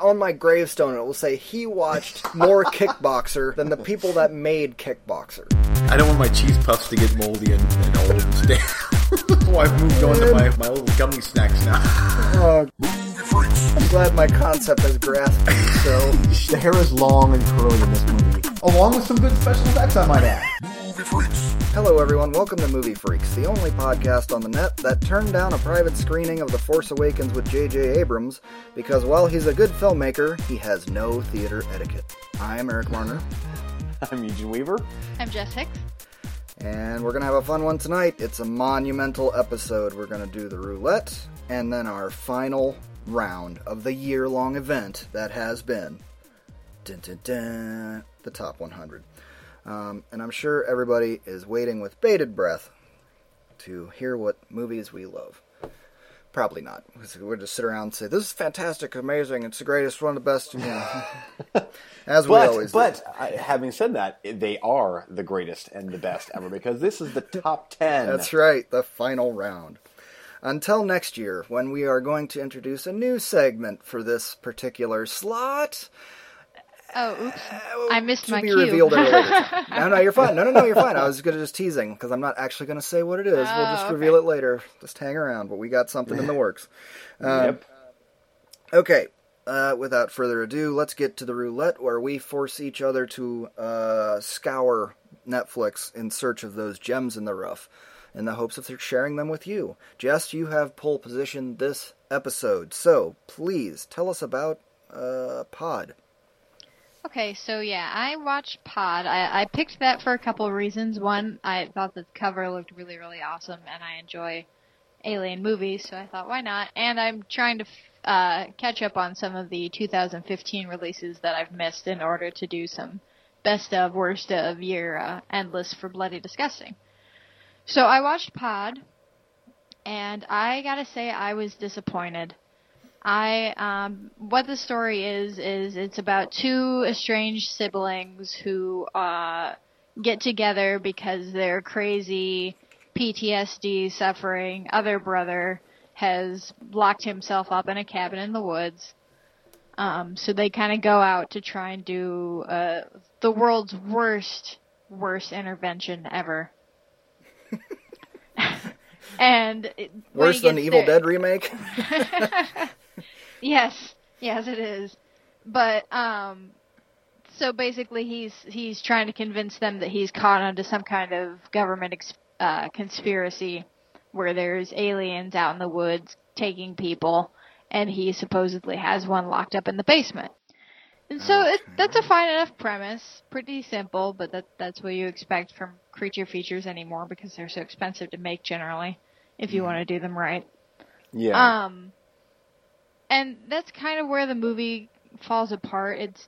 On my gravestone, it will say he watched more Kickboxer than the people that made Kickboxer. I don't want my cheese puffs to get moldy and, and old and stale. so I've moved on to my, my little gummy snacks now. Oh, I'm glad my concept has grasped you, so. The hair is long and curly in this movie, along with some good special effects, I might add. Hello, everyone. Welcome to Movie Freaks, the only podcast on the net that turned down a private screening of The Force Awakens with J.J. Abrams because while he's a good filmmaker, he has no theater etiquette. I'm Eric Marner. I'm Eugene Weaver. I'm Jess Hicks. and we're going to have a fun one tonight. It's a monumental episode. We're going to do the roulette and then our final round of the year long event that has been dun, dun, dun, the top 100. Um, and I'm sure everybody is waiting with bated breath to hear what movies we love. Probably not. Because We'll just sit around and say, This is fantastic, amazing, it's the greatest, one of the best. You know, as we But always but I, having said that, they are the greatest and the best ever because this is the top ten. That's right, the final round. Until next year, when we are going to introduce a new segment for this particular slot. Oh, oops. I missed to my be cue. revealed at a later time. No, no, you're fine. No, no, no, you're fine. I was gonna just teasing because I'm not actually gonna say what it is. we'll just Oh, okay. reveal it later. Just hang around. But we got something in the works. Um, Yep. Okay. Uh, without further ado, let's get to the roulette where we force each other to uh, scour Netflix in search of those gems in the rough, in the hopes of sharing them with you. Jess, you have pole position this episode, so please tell us about uh, Pod. Okay, so yeah, I watched Pod. I, I picked that for a couple of reasons. One, I thought the cover looked really, really awesome, and I enjoy alien movies, so I thought, why not? And I'm trying to uh, catch up on some of the 2015 releases that I've missed in order to do some best of, worst of year uh, endless for Bloody Disgusting. So I watched Pod, and I gotta say, I was disappointed. I um what the story is is it's about two estranged siblings who uh get together because their crazy PTSD suffering other brother has locked himself up in a cabin in the woods. Um so they kind of go out to try and do uh the world's worst worst intervention ever. and it- Worse than the Evil there- Dead remake? Yes, yes, it is. But um, so basically, he's he's trying to convince them that he's caught onto some kind of government ex- uh, conspiracy where there's aliens out in the woods taking people, and he supposedly has one locked up in the basement. And so it, that's a fine enough premise, pretty simple, but that that's what you expect from creature features anymore because they're so expensive to make generally, if you want to do them right. Yeah. Um, and that's kind of where the movie falls apart. It's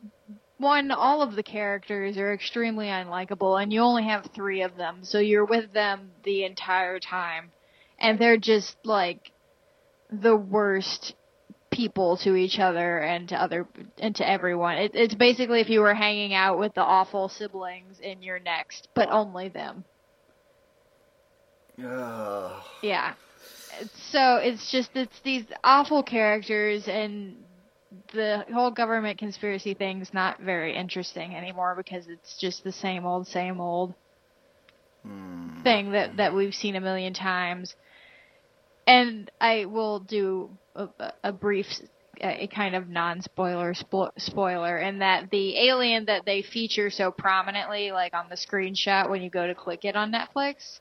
one, all of the characters are extremely unlikable, and you only have three of them, so you're with them the entire time, and they're just like the worst people to each other and to other and to everyone. It, it's basically if you were hanging out with the awful siblings in your next, but only them. Ugh. Yeah. So it's just it's these awful characters and the whole government conspiracy thing's not very interesting anymore because it's just the same old same old hmm. thing that that we've seen a million times. And I will do a, a brief a kind of non-spoiler spo- spoiler in that the alien that they feature so prominently like on the screenshot when you go to click it on Netflix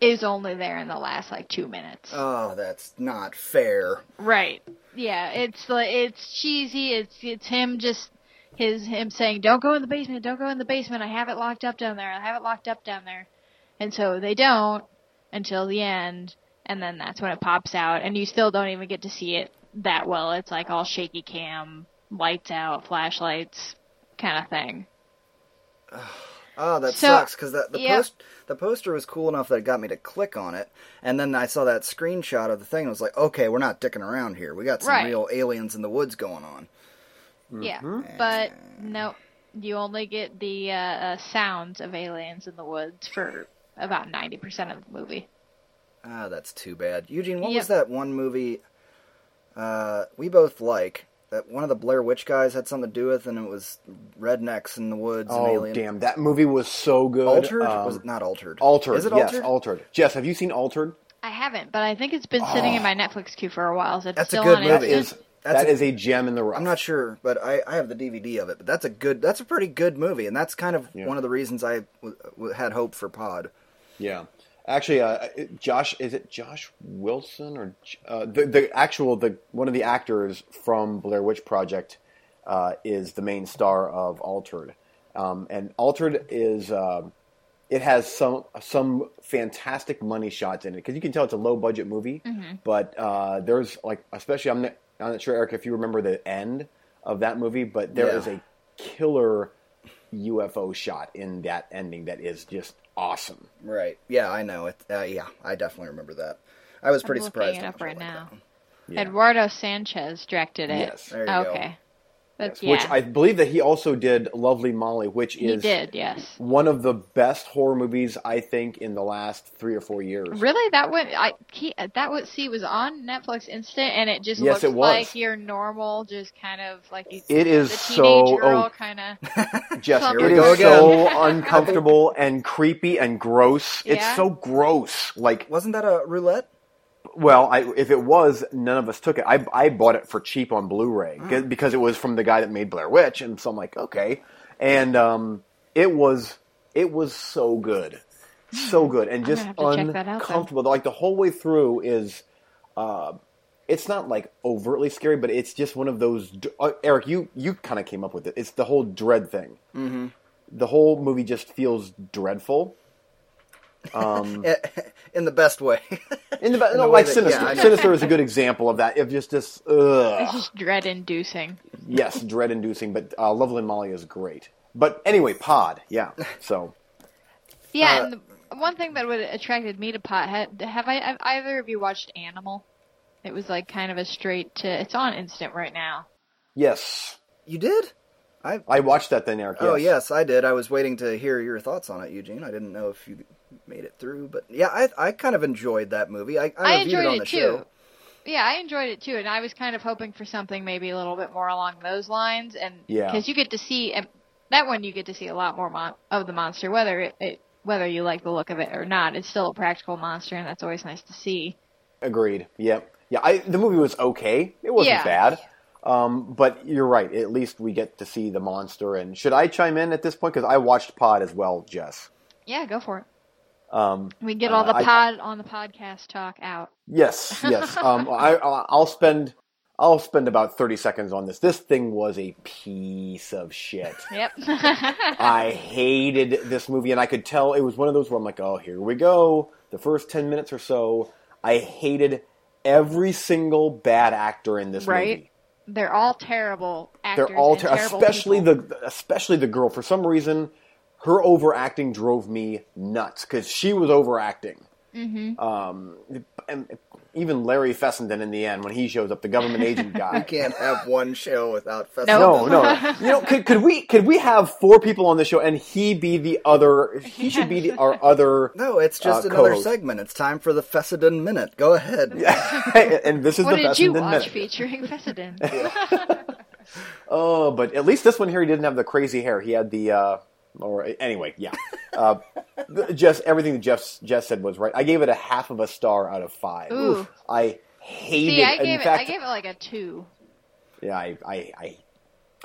is only there in the last like 2 minutes. Oh, that's not fair. Right. Yeah, it's like it's cheesy. It's it's him just his him saying, "Don't go in the basement. Don't go in the basement. I have it locked up down there. I have it locked up down there." And so they don't until the end, and then that's when it pops out, and you still don't even get to see it that well. It's like all shaky cam, lights out, flashlights, kind of thing. Oh, that So, sucks because the, the yeah. post the poster was cool enough that it got me to click on it, and then I saw that screenshot of the thing. and I was like, okay, we're not dicking around here. We got some Right. real aliens in the woods going on. Yeah, but no, you only get the uh, uh, sounds of aliens in the woods for about ninety percent of the movie. Ah, that's too bad. Eugene, what Yep. was that one movie uh, we both like? That one of the Blair Witch guys had something to do with, and it was rednecks in the woods and Oh alien. damn, that movie was so good. Altered? Um, was it not altered? Altered? Is it yes, altered? altered. Jess, have you seen Altered? I haven't, but I think it's been sitting in my Netflix queue for a while. So it's That's a good on movie. That is That's that a- is a gem in the rough. I'm not sure, but I, I have the DVD of it. But that's a good. That's a pretty good movie, and that's kind of Yeah. one of the reasons I w- w- had hope for Pod. Yeah, actually, uh, Josh is it Josh Wilson or uh, the the actual the one of the actors from Blair Witch Project uh, is the main star of Altered, um, and Altered is um, it has some some fantastic money shots in it because you can tell it's a low budget movie, but uh, there's like especially I'm not, I'm not sure Eric if you remember the end of that movie, but there is Yeah. a killer UFO shot in that ending that is just awesome. Right? Yeah, I know it. Uh, yeah, I definitely remember that. I was pretty I'm surprised. looking it up right liked now. Yeah. Eduardo Sanchez directed it. Yes. There you go. Okay. That's Which yeah. I believe that he also did Lovely Molly, which he is did, yes. one of the best horror movies I think in the last three or four years. Really, that went. I he that was see was on Netflix Instant, and it just Yes, looks it was. like your normal, just kind of like you, It is the so teenage girl oh, kind of. Jess, Here it we is go so uncomfortable and creepy and gross. Yeah? It's so gross. Like, Wasn't that a roulette? Well, I, if it was, none of us took it. I, I bought it for cheap on Blu-ray Mm. because it was from the guy that made Blair Witch, and so I'm like, okay. And um, it was it was so good, so good, and. Just gonna have to check that out uncomfortable. Like the whole way through is. Uh, it's not like overtly scary, but it's just one of those. Uh, Eric, you you kind of came up with it. It's the whole dread thing. Mm-hmm. The whole movie just feels dreadful. Um, In the best way. in the, no, the like that- Sinister. yeah, Sinister is a good example of that. Of just this, It's ugh. just dread-inducing. yes, dread-inducing. But uh, Lovely Molly is great. But anyway, Pod, yeah. So Yeah, Uh, and the one thing that would attracted me to Pod had, have I have either of you watched Animal? It was like kind of a straight to. It's on Instant right now. yes, you did? I. I watched that then, Eric. Oh yes. yes, I did. I was waiting to hear your thoughts on it, Eugene. I didn't know if you made it through, but yeah, I I kind of enjoyed that movie. I, I, I reviewed enjoyed it on it the too. show. Yeah, I enjoyed it too, and I was kind of hoping for something maybe a little bit more along those lines, and Yeah. because you get to see and that one, you get to see a lot more mon- of the monster, whether it, it whether you like the look of it or not. It's still a practical monster, and that's always nice to see. Agreed. Yep. Yeah, I, the movie was okay. It wasn't Yeah. bad. Um, but you're right. At least we get to see the monster. And should I chime in at this point? Because I watched Pod as well, Jess. Yeah, go for it. Um, We get all Uh, the I- pod on the podcast talk out. yes, yes. Um, I, I'll spend I'll spend about thirty seconds on this. This thing was a piece of shit. Yep. I hated this movie, and I could tell it was one of those where I'm like, oh, here we go. The first ten minutes or so, I hated every single bad actor in this Right. movie. They're all terrible actors. They're all ter- terrible especially people. the especially the girl. For some reason, her overacting drove me nuts because she was overacting. Mm-hmm. Um, and even Larry Fessenden in the end when he shows up, the government agent guy. You can't have one show without Fessenden. No, no. You know, could, could we could we have four people on the show and he be the other? He should be the, our other. No, it's just Uh, another co-host. segment. It's time for the Fessenden Minute. Go ahead. and this is What the did you Fessenden watch minute. featuring Fessenden? Oh, but at least this one here, he didn't have the crazy hair. He had the. Uh, or anyway, yeah. Uh, just everything that Jeff Jeff said was right. I gave it a half of a star out of five. Ooh. I hated. See, I in gave it. fact, I gave it like a two. yeah, I, I, I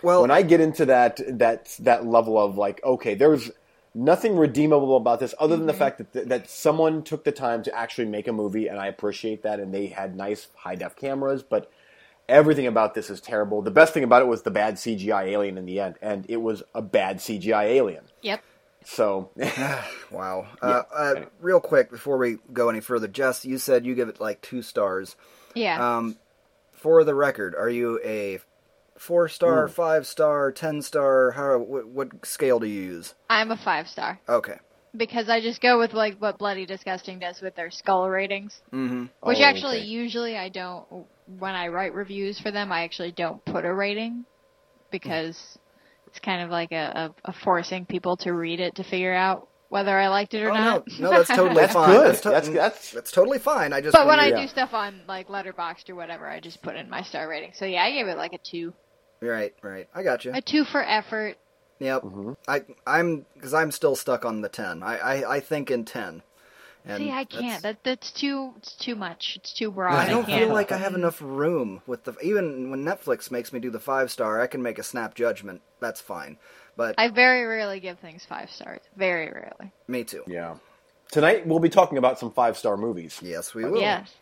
Well, when I get into that that that level of like, okay, there's nothing redeemable about this other than the fact that that someone took the time to actually make a movie, and I appreciate that, and they had nice high def cameras, but everything about this is terrible. The best thing about it was the bad CGI alien in the end, and it was a bad CGI alien. Yep. So wow. Uh, uh, real quick before we go any further, Jess, you said you give it like two stars. Yeah. Um, for the record, are you a four star, five star, ten star? How what, what scale do you use? I'm a five star Okay. because I just go with like what Bloody Disgusting does with their skull ratings, Mm-hmm. which Oh, actually okay. usually I don't. When I write reviews for them, I actually don't put a rating because it's kind of like a, a, a forcing people to read it to figure out whether I liked it or Oh not. no, that's totally That's fine. good. That's, to- That's- that's- that's totally fine. I just But when I you- Yeah. do stuff on like Letterboxd or whatever, I just put in my star rating. So yeah, I gave it like a two. right, right, I got you. A two for effort. Yep. Mm-hmm. I I'm because I'm still stuck on the ten. I I, I think in ten. And See, I can't. That that's too. It's too much. It's too broad. I don't can't. feel like I have enough room with the even when Netflix makes me do the five star, I can make a snap judgment. That's fine. But I very rarely give things five stars. Very rarely. me too. Yeah. Tonight we'll be talking about some five star movies. Yes, we will. Yes.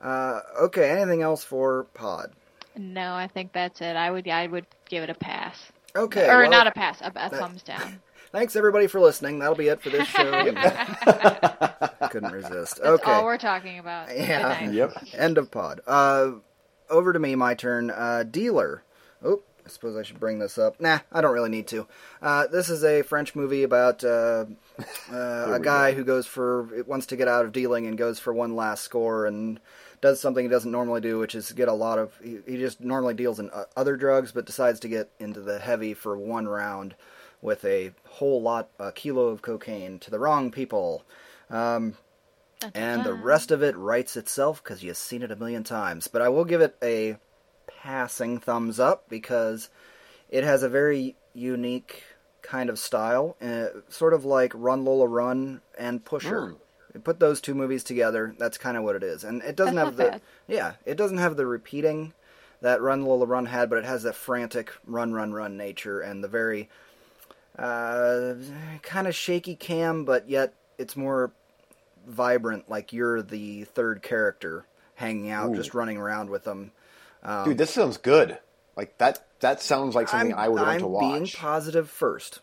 Uh, okay. Anything else for Pod? No, I think that's it. I would. I would give it a pass. Okay. or well, not a pass. A, a thumbs down. Thanks everybody for listening. That'll be it for this show. Couldn't resist. That's okay. all we're talking about. Yeah. Good. Yep. End of pod. Uh, over to me, my turn. Uh, dealer. Oh, I suppose I should bring this up. Nah, I don't really need to. Uh, this is a French movie about uh, uh, a we guy who goes for wants to get out of dealing and goes for one last score and does something he doesn't normally do, which is get a lot of. He, he just normally deals in uh, other drugs, but decides to get into the heavy for one round with a whole lot, a kilo of cocaine to the wrong people. Um, and the rest of it writes itself because you've seen it a million times. But I will give it a passing thumbs up because it has a very unique kind of style, uh, sort of like Run Lola Run and Pusher. Hmm. You put those two movies together, that's kind of what it is, and it doesn't That's have the bad. yeah, it doesn't have the repeating that Run Lola Run had, but it has that frantic run run run nature and the very uh, kind of shaky cam, but yet it's more vibrant, like you're the third character hanging out, Ooh. just running around with them. Um, Dude, this sounds good. Like that. That sounds like something I'm, I would want I'm being positive first.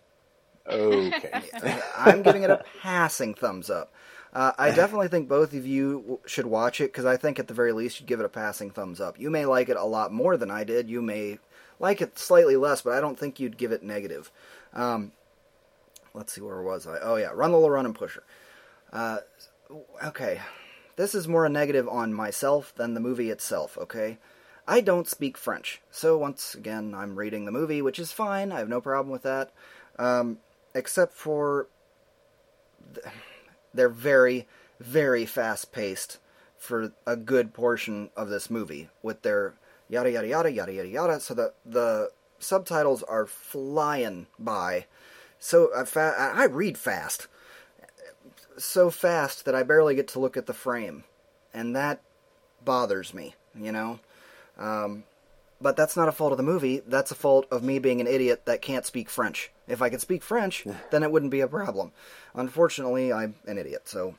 okay. I'm giving it a passing thumbs up. Uh, I definitely think both of you should watch it because I think at the very least you'd give it a passing thumbs up. You may like it a lot more than I did. You may like it slightly less, but I don't think you'd give it negative. Um, let's see, where was I? Oh yeah, Run Lola Run and Pusher. Uh, okay, this is more a negative on myself than the movie itself. Okay, I don't speak French, so once again I'm reading the movie, which is fine. I have no problem with that, um, except for th- they're very, very fast paced for a good portion of this movie with their yada yada yada yada yada yada. So the the subtitles are flying by. So uh, fa- I I read fast, so fast that I barely get to look at the frame, and that bothers me. You know. Um, but that's not a fault of the movie. That's a fault of me being an idiot that can't speak French. If I could speak French, then it wouldn't be a problem. Unfortunately, I'm an idiot, so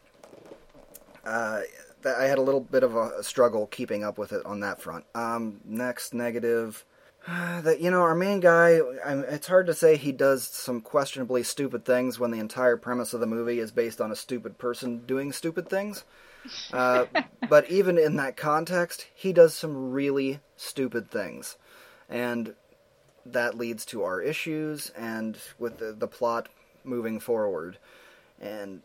uh, I had a little bit of a struggle keeping up with it on that front. Um, next negative. That you know, our main guy. I'm, it's hard to say he does some questionably stupid things when the entire premise of the movie is based on a stupid person doing stupid things. Uh, but even in that context, he does some really stupid things, and that leads to our issues and with the, the plot moving forward. And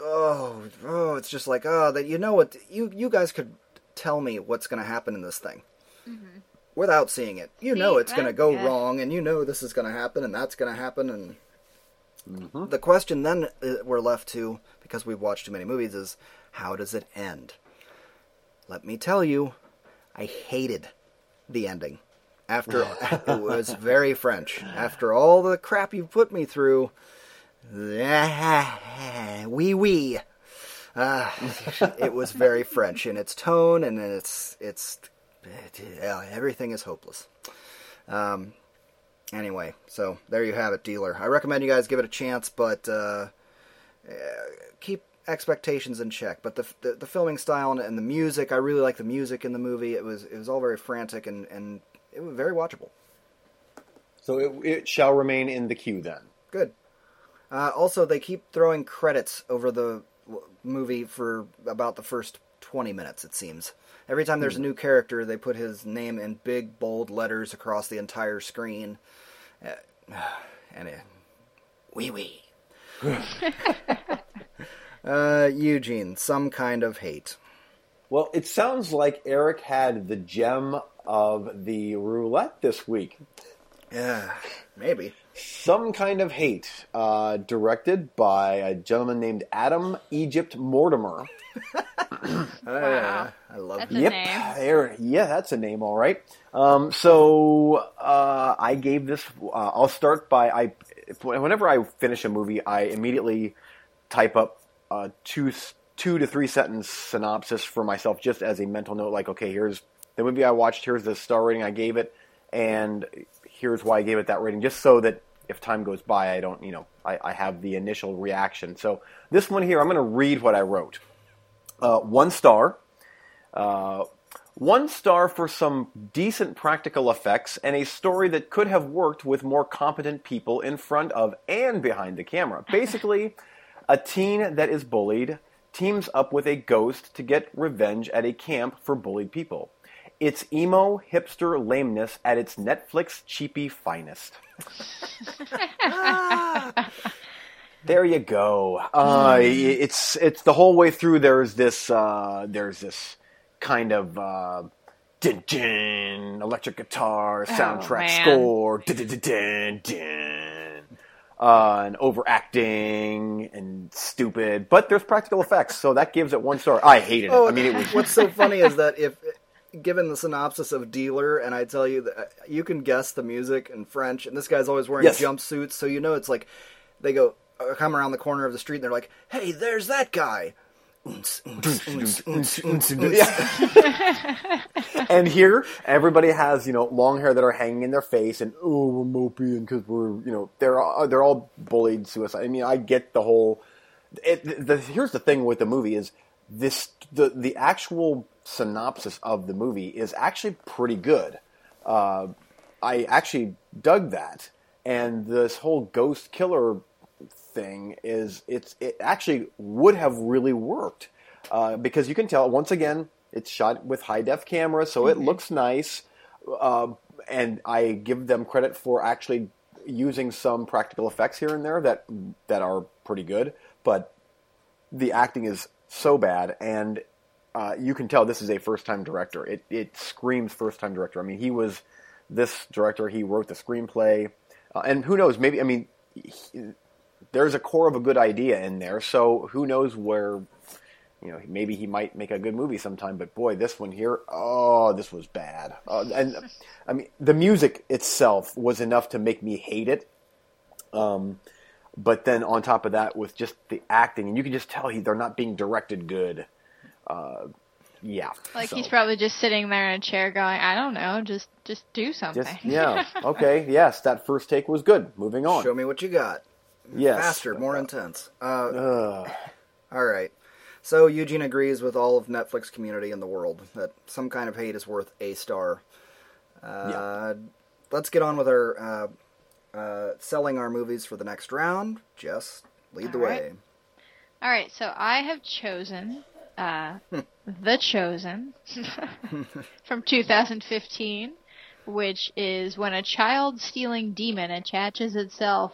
oh, oh, it's just like oh, that you know what you you guys could tell me what's going to happen in this thing without seeing it. You know See, it's going to go good. wrong, and you know this is going to happen, and that's going to happen, and the question then uh, we're left to because we've watched too many movies is how does it end? Let me tell you, I hated the ending. After it was very French. After all the crap you put me through, wee wee. Uh, it was very French in its tone and in its its everything is hopeless. Um, anyway, so there you have it, dealer. I recommend you guys give it a chance, but uh, uh, keep expectations in check. But the, the the filming style and, and the music, I really like the music in the movie. It was it was all very frantic and and it was very watchable. So it, it shall remain in the queue then. Good. Uh, also, they keep throwing credits over the w- movie for about the first 20 minutes, it seems. Every time there's a new character, they put his name in big, bold letters across the entire screen. Uh, and it. Wee wee. uh, Eugene, some kind of hate. Well, it sounds like Eric had the gem of the roulette this week. Yeah, maybe. Some Kind of Hate, uh, directed by a gentleman named Adam Egypt Mortimer. Uh, I love That's it. a yep, name. there. Yeah, that's a name, all right. Um, so uh, I gave this. Uh, I'll start by I. If, whenever I finish a movie, I immediately type up uh, two two to three sentence synopsis for myself, just as a mental note. Like, okay, here's the movie I watched. Here's the star rating I gave it, and here's why I gave it that rating, just so that if time goes by, I don't, you know, I, I have the initial reaction. So this one here, I'm going to read what I wrote. Uh, one star. Uh, one star for some decent practical effects and a story that could have worked with more competent people in front of and behind the camera. Basically, a teen that is bullied teams up with a ghost to get revenge at a camp for bullied people. It's emo hipster lameness at its Netflix cheapy finest. There you go. Uh, it's it's the whole way through. There's this uh, there's this kind of uh, din din electric guitar soundtrack man. score, din din din din, uh, and overacting and stupid. But there's practical effects, so that gives it one star. I hated it. Oh, I mean, it was what's so funny is that if given the synopsis of Dealer, and I tell you that uh, you can guess the music in French, and this guy's always wearing Yes. jumpsuits, so you know it's like they go uh, come around the corner of the street, and they're like, "Hey, there's that guy." And here, everybody has you know long hair that are hanging in their face, and oh, we're mopey, and because we're you know they're all, they're all bullied, suicide. I mean, I get the whole. It, the, here's the thing with the movie is this the the actual synopsis of the movie is actually pretty good. Uh, I actually dug that, and this whole ghost killer thing is it's it actually would have really worked uh, because you can tell once again it's shot with high def camera, so it looks nice, uh, and I give them credit for actually using some practical effects here and there that that are pretty good, but the acting is so bad and. Uh, you can tell this is a first-time director. It it screams first-time director. I mean, he was this director. He wrote the screenplay, uh, and who knows? Maybe I mean, he, there's a core of a good idea in there. So who knows where, you know, maybe he might make a good movie sometime. But boy, this one here, oh, this was bad. Uh, and I mean, the music itself was enough to make me hate it. Um, but then on top of that, with just the acting, and you can just tell he, they're not being directed good. Uh, yeah, Like so. he's probably just sitting there in a chair going, I don't know, just just do something. just yeah, okay, yes, that first take was good. Moving on. Show me what you got. yes, Faster, more intense. Uh, Ugh. all right. So Eugene agrees with all of Netflix community in the world that some kind of hate is worth a star. Uh, Let's get on with our uh, uh, selling our movies for the next round. Jess, lead the All way. All right, so I have chosen uh, The Chosen from 2015, which is when a child stealing demon attaches itself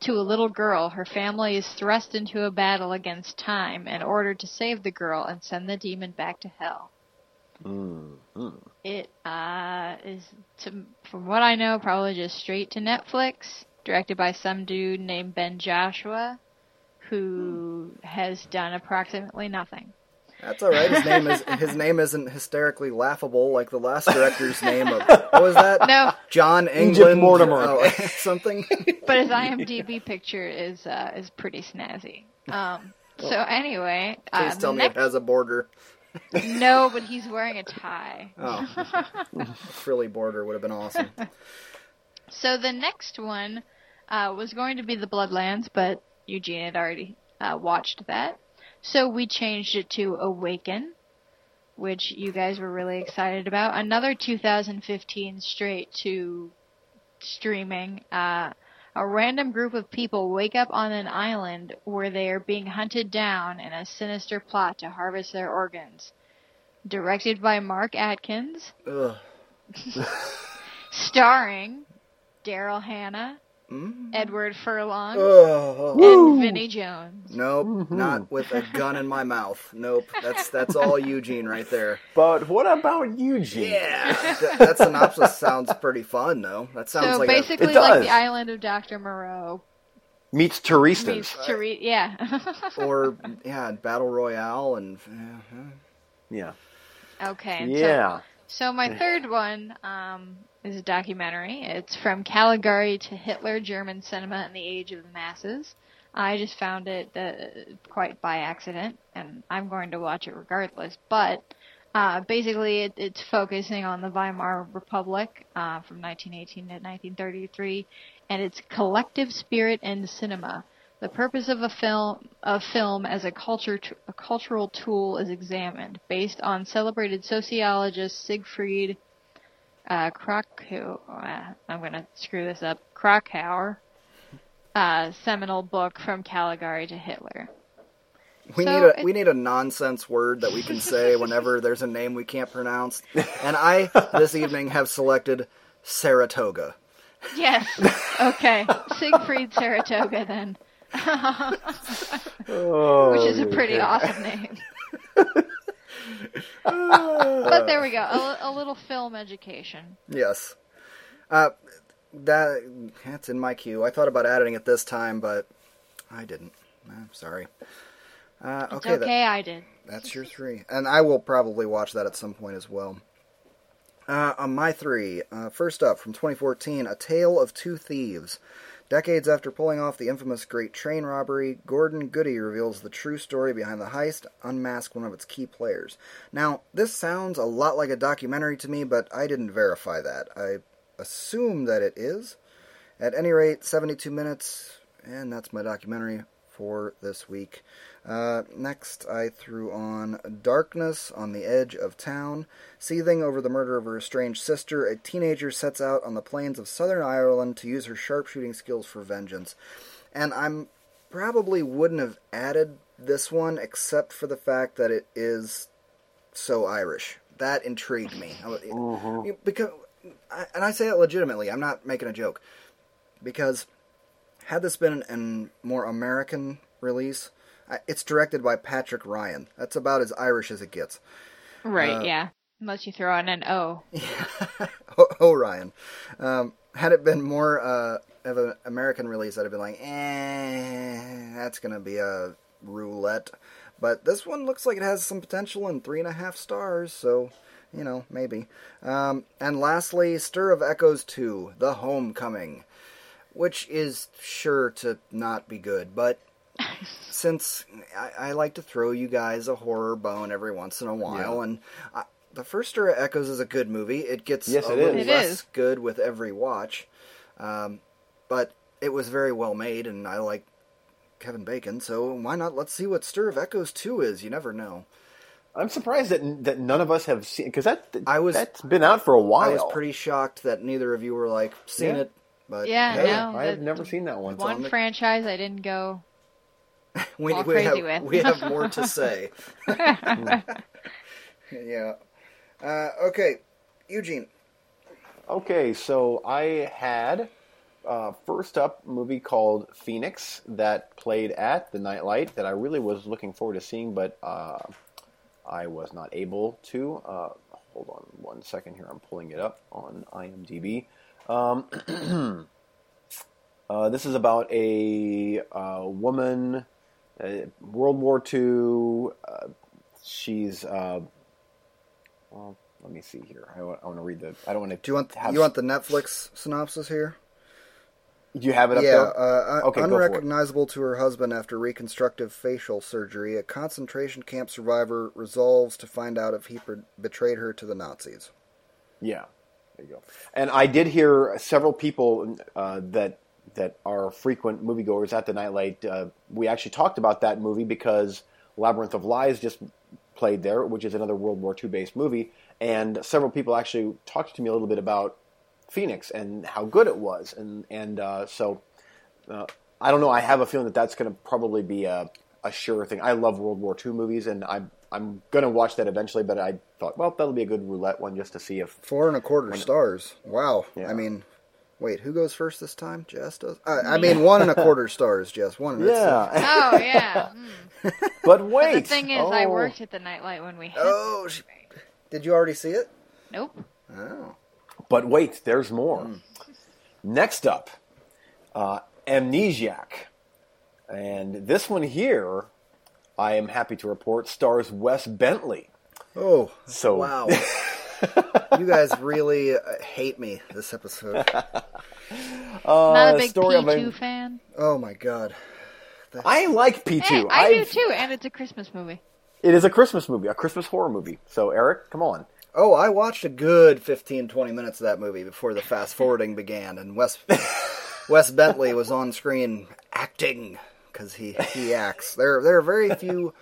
to a little girl. Her family is thrust into a battle against time in order to save the girl and send the demon back to hell. Mm, mm. It uh, is, to, from what I know, probably just straight to Netflix. Directed by some dude named Ben Joshua, who has done approximately nothing. That's all right. His name is his name isn't hysterically laughable like the last director's name of what was that? No, John England Mortimer. oh, something. but his IMDb picture is uh, is pretty snazzy. Um, so anyway, Please uh, tell me it has a border. no, but he's wearing a tie. Oh, a frilly border would have been awesome. So the next one uh, was going to be the Bloodlands, but Eugene had already uh, watched that. So we changed it to Awaken, which you guys were really excited about. Another 2015 straight to streaming. Uh, a random group of people wake up on an island where they are being hunted down in a sinister plot to harvest their organs. Directed by Mark Atkins, Ugh. starring Daryl Hannah, Edward Furlong, Oh, and Vinnie Jones. nope, not with a gun in my mouth. Nope, that's that's all Eugene right there. But what about Eugene? Yeah, Th- that synopsis sounds pretty fun, though. That sounds So like a, basically, It does. like the island of Dr. Moreau Meets Turistas. meets Therese. Yeah. or yeah, battle royale and yeah, Yeah. okay. Yeah. So, so my third one um, is a documentary. It's from Caligari to Hitler: German Cinema and the Age of the Masses. I just found it uh, quite by accident, and I'm going to watch it regardless. But uh, basically, it, it's focusing on the Weimar Republic uh, from 1918 to 1933, and its collective spirit in cinema. The purpose of a film, a film as a culture, t- a cultural tool is examined, based on celebrated sociologist Siegfried uh, Krakow. Uh, I'm gonna screw this up. Kracauer. Uh, seminal book from Caligari to Hitler. we So need a it- we need a nonsense word that we can say whenever there's a name we can't pronounce. And I this evening have selected Saratoga. Yes. Okay. Siegfried Saratoga then, Oh, which is a pretty awesome name. but there we go. A, a little film education. Yes. Uh, that that's in my queue. I thought about adding it this time, but I didn't. I'm sorry. Uh, It's okay, okay, that- I did. that's your three, and I will probably watch that at some point as well. Uh, on my three, uh, first up from 2014, A Tale of Two Thieves. Decades after pulling off the infamous Great Train robbery, Gordon Goody reveals the true story behind the heist, unmask one of its key players. Now, this sounds a lot like a documentary to me, but I didn't verify that. I assume that it is. At any rate, 72 minutes, and that's my documentary for this week. Uh, next, I threw on Darkness on the Edge of Town. Seething over the murder of her estranged sister, a teenager sets out on the plains of southern Ireland to use her sharpshooting skills for vengeance. And I'm probably wouldn't have added this one except for the fact that it is so Irish. That intrigued me. Was- Because, and I say it legitimately. I'm not making a joke. Because had this been an more American release, it's directed by Patrick Ryan. That's about as Irish as it gets. Right, Uh, yeah. Unless you throw in an O. oh, oh, Ryan. Um, had it been more uh, of an American release, I'd have been like, eh, that's going to be a roulette. But this one looks like it has some potential and three and a half stars, so, you know, maybe. Um, and lastly, Stir of Echoes 2, The Homecoming, which is sure to not be good, but since I, I like to throw you guys a horror bone every once in a while, Yeah. and I, the first Stir of Echoes is a good movie. It gets Yes, a it little is. Less is. good with every watch, um, but it was very well made, and I like Kevin Bacon, so why not? Let's see what Stir of Echoes two is. You never know. I'm surprised that that none of us have seen because that I was- that's been out for a while. I was pretty shocked that neither of you were like seen Yeah. it, but Yeah, hey, no. I have never seen that one. on One the- franchise I didn't go. we, we crazy have, with. we have more to say. yeah. Uh, okay, Eugene. Okay, so I had uh, first up a movie called Phoenix that played at the Nightlight that I really was looking forward to seeing, but uh, I was not able to. Uh, hold on one second here. I'm pulling it up on IMDb. Um, uh, this is about a uh, woman, uh, World War II. Uh, she's. Uh, well, let me see here. I want, I want to read the. I don't want to. Do you want have, you want the Netflix synopsis here? Do you have it up yeah, there? uh, Okay, for it. unrecognizable to her husband after reconstructive facial surgery, a concentration camp survivor resolves to find out if he per- betrayed her to the Nazis. Yeah, there you go. And I did hear several people uh, that that are frequent moviegoers at the Nightlight. Uh, we actually talked about that movie because Labyrinth of Lies just played there, which is another World War II based movie. And several people actually talked to me a little bit about Phoenix and how good it was. And and uh, so uh, I don't know. I have a feeling that that's going to probably be a, a sure thing. I love World War II movies, and I'm I'm going to watch that eventually. But I thought, well, that'll be a good roulette one just to see if Four and a quarter stars. Wow. Yeah. I mean, Wait, who goes first this time? Jess does. Uh, I mean, one and a quarter stars, Jess. One. And a. Yeah. Oh yeah. Mm. but wait. The thing is, I Oh. worked at the nightlight when we had. Oh, she, did you already see it? Nope. Oh. But wait, there's more. Hmm. Next up, uh, Amnesiac. And this one here, I am happy to report, stars Wes Bentley. Oh. So Wow. you guys really uh, hate me this episode. Uh, Not a big story of P2 a- fan. Oh my god. I like P2. Hey, I do I've- too, and it's a Christmas movie. It is a Christmas movie, a Christmas horror movie. So, Eric, come on. Oh, I watched a good 15, 20 minutes of that movie before the fast forwarding began, and Wes Wes Bentley was on screen acting because he he acts. There there are very few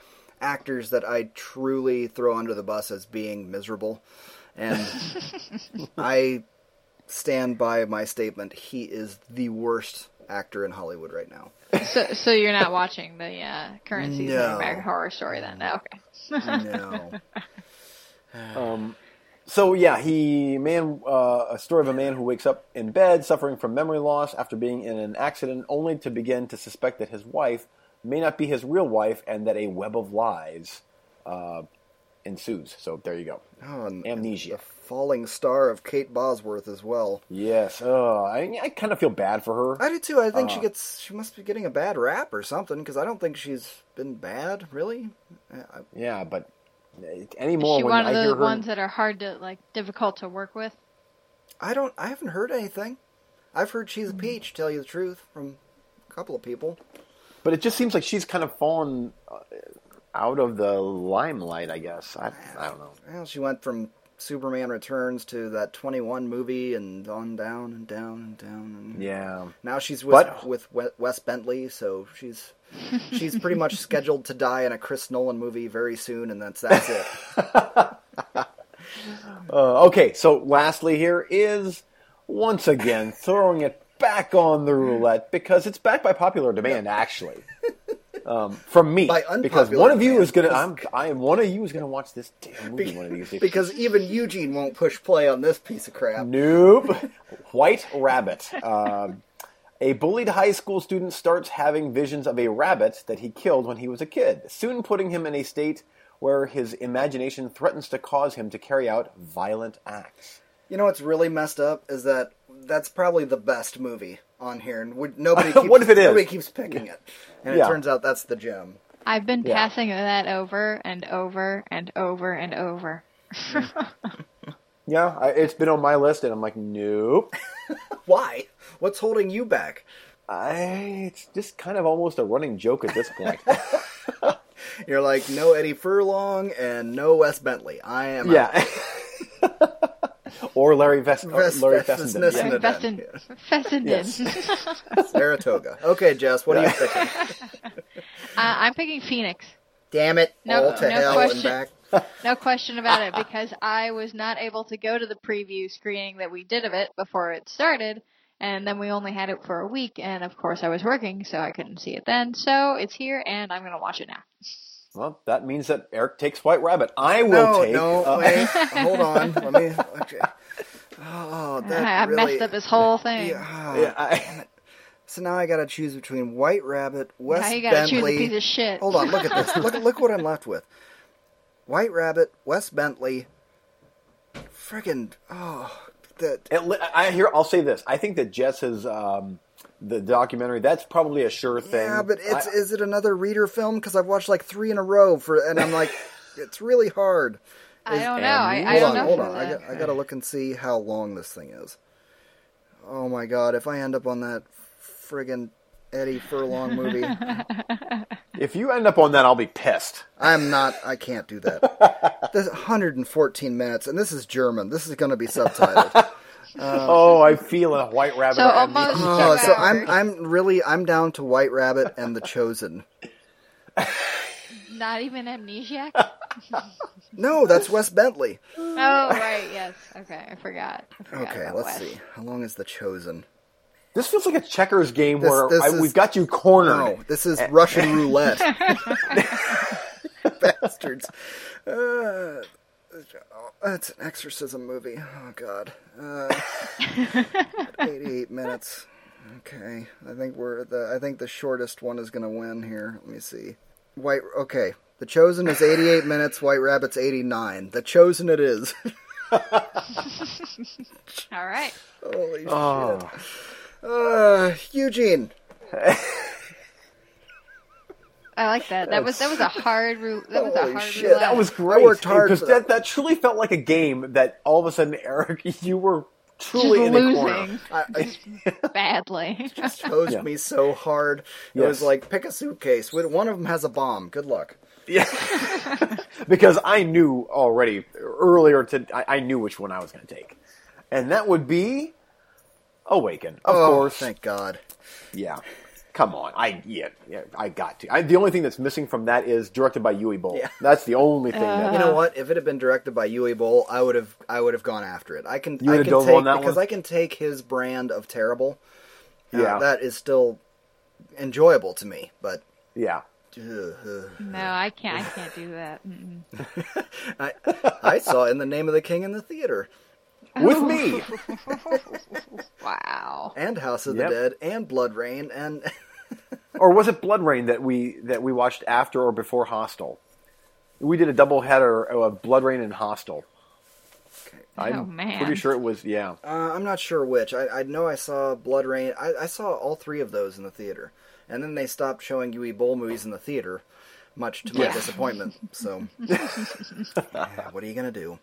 actors that I truly throw under the bus as being miserable, and I stand by my statement. He is the worst actor in Hollywood right now. So, so you're not watching the uh, current season No. of American Horror Story then? No, Okay. No. Um, so yeah, he man uh, a story of a man who wakes up in bed suffering from memory loss after being in an accident, only to begin to suspect that his wife may not be his real wife, and that a web of lies uh, ensues. So there you go. Oh, and, Amnesia. The falling star of Kate Bosworth as well. Yes, uh, I, I kind of feel bad for her. I do too. I think she Uh, gets she must be getting a bad rap or something because I don't think she's been bad really. I, Yeah, but anymore Is she when one I of hear the her, ones that are hard to like, difficult to work with? I don't. I haven't heard anything. I've heard she's a peach. Tell you the truth, from a couple of people. but it just seems like she's kind of fallen uh, out of the limelight. I guess I, I don't know. Well, she went from Superman Returns to that Twenty One movie, and on down and down and down. And Yeah. Now she's with But- with Wes Bentley, so she's she's pretty much scheduled to die in a Chris Nolan movie very soon, and that's that's it. Uh, okay, so lastly, here is once again throwing it back on the roulette because it's backed by popular demand, actually. Um, from me, because one of you is gonna, I'm, I am one of you is gonna watch this damn movie one of these days. because even Eugene won't push play on this piece of crap. Nope. White Rabbit. Um, a bullied high school student starts having visions of a rabbit that he killed when he was a kid, soon putting him in a state where his imagination threatens to cause him to carry out violent acts. You know what's really messed up is that that's probably the best movie on here, and would, nobody. Keeps, What if it is? Nobody keeps picking it, and Yeah. it turns out that's the gem. I've been Yeah. passing that over and over and over and over. Yeah, I, it's been on my list, and I'm like, nope. Why? What's holding you back? I, it's just kind of almost a running joke at this point. You're like no Eddie Furlong and no Wes Bentley. I am. out. yeah. or Larry Vest, or Vest- Larry Vest- Fessenden. Vest- Yeah. Fessenden. Fessenden. Yes. Saratoga. Okay, Jess, what are you picking? uh, I'm picking Phoenix. Damn it! No- all to no hell question. and back. No question about it, because I was not able to go to the preview screening that we did of it before it started, and then we only had it for a week, and of course I was working, so I couldn't see it then. So it's here, and I'm gonna watch it now. Well, that means that Eric takes White Rabbit. I will No, take. no, uh, wait, hold on. Let me. Okay. Oh, that I really. messed up this whole thing. Yeah. yeah, I, So now I got to choose between White Rabbit, Wes now you gotta choose a Bentley. piece of shit. Hold on, look at this. Look, look what I'm left with. White Rabbit, Wes Bentley. Friggin' oh, that It li- I hear. I'll say this. I think that Jess's um, the documentary. That's probably a sure thing. yeah, but it's I- is it another reader film? Because I've watched like three in a row for, and I'm like, it's really hard. I don't know. and I, I hold don't on, know. hold on. I got, I got to look and see how long this thing is. Oh my god! If I end up on that friggin' Eddie Furlong movie, if you end up on that, I'll be pissed. I'm not. I can't do that. This 114 minutes, and this is German. This is going to be subtitled. Oh, I feel a White Rabbit. So almost- Oh, Two so I'm. I'm really I'm down to White Rabbit and The Chosen. Not even amnesiac. No, that's Wes Bentley. oh right, yes. Okay, I forgot. I forgot Okay, let's Wes. see. How long is The Chosen? This feels like a checkers game This- where this I, is- we've got you cornered. No, this is Russian roulette. Bastards. Uh, it's an exorcism movie. Oh God. Uh, 88 minutes. Okay, I think we're the. I think the shortest one is gonna win here. Let me see. White. Okay, the chosen is 88 minutes. White Rabbit's 89. The chosen it is. All right. Holy Oh. shit. Uh, Eugene. I like that. That was that was a hard rou- that was Holy a hard shit, roulette. That was I great. worked hard because that. that. that truly felt like a game that all of a sudden, Eric, you were just truly in the corner. losing I, I badly. chose Yeah. me so hard. It Yes. was like pick a suitcase. One of them has a bomb. Good luck. Yeah, because I knew already earlier to I, I knew which one I was going to take, and that would be Awaken. Of oh, course, Thank God. yeah. Come on, I yeah, yeah I got to. I, the only thing that's missing from that is directed by Uwe Boll. Yeah. That's the only thing. that, You know what? If it had been directed by Uwe Boll, I would have I would have gone after it. I can You I can dove take on that because one? I can take his brand of terrible. Uh, Yeah. that is still enjoyable to me. But yeah. No, I can't. I can't do that. I I saw In the Name of the King in the theater With me, Wow. and House of Yep. the Dead and BloodRayne and or was it BloodRayne that we that we watched after or before Hostel? We did a double header of BloodRayne and Hostel. I'm Oh, man. pretty sure it was yeah. uh, I'm not sure which. I, I know I saw BloodRayne. I, I saw all three of those in the theater, and then they stopped showing Uwe Boll movies in the theater, much to my Yeah. disappointment. So, yeah, what are you gonna do?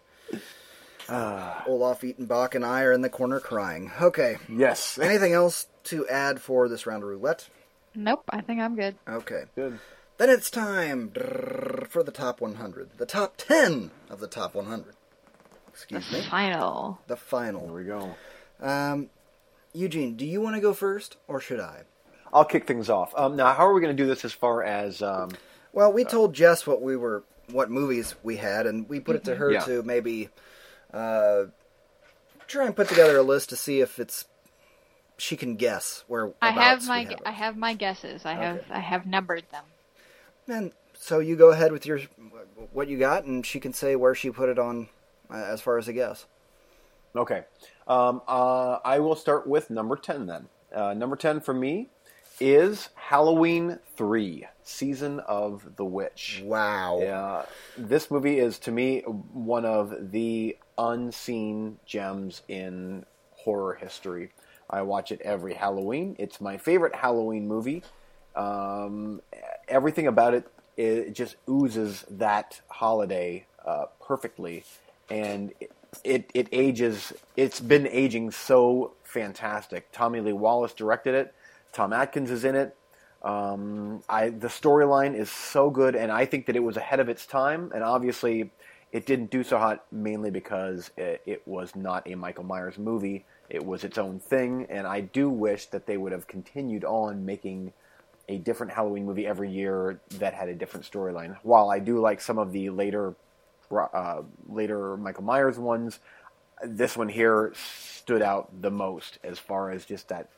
Olaf Ittenbach and I are in the corner crying. Okay. Yes. Anything else to add for this round of roulette? Nope. I think I'm good. Okay. Good. Then it's time for the top 100. The top 10 of the top 100. Excuse me. The final. The final. There we go. Um, Eugene, do you want to go first, or should I? I'll kick things off. Um, now, how are we going to do this as far as? Um, Well, we told Jess what we were, what movies we had, and we put it to her Yeah. to maybe uh, try and put together a list to see if it's she can guess where. I have my have. I have my guesses. I have I have numbered them. And so you go ahead with your what you got, and she can say where she put it on uh, as far as a guess. okay. Um, uh, I will start with number ten then. Uh, number ten for me is Halloween Three: Season of the Witch. Wow. Yeah, this movie is to me one of the unseen gems in horror history. I watch it every Halloween. It's my favorite Halloween movie. Um, everything about it, it just oozes that holiday uh, perfectly, and it, it it ages. It's been aging so fantastic. Tommy Lee Wallace directed it. Tom Atkins is in it. Um, I the storyline is so good, and I think that it was ahead of its time. And obviously, it didn't do so hot mainly because it, it was not a Michael Myers movie. It was its own thing, and I do wish that they would have continued on making a different Halloween movie every year that had a different storyline. While I do like some of the later, uh, later Michael Myers ones, this one here stood out the most as far as just that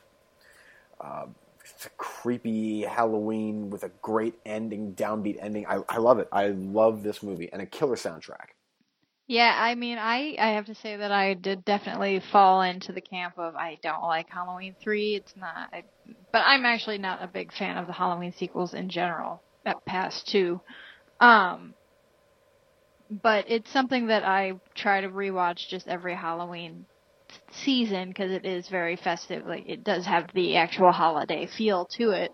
a creepy Halloween with a great ending, downbeat ending. I, I love it. I love this movie and a killer soundtrack. Yeah, I mean, I I have to say that I did definitely fall into the camp of I don't like Halloween three. It's not, I, but I'm actually not a big fan of the Halloween sequels in general. That past two, um, but it's something that I try to rewatch just every Halloween season because it is very festive. Like it does have the actual holiday feel to it.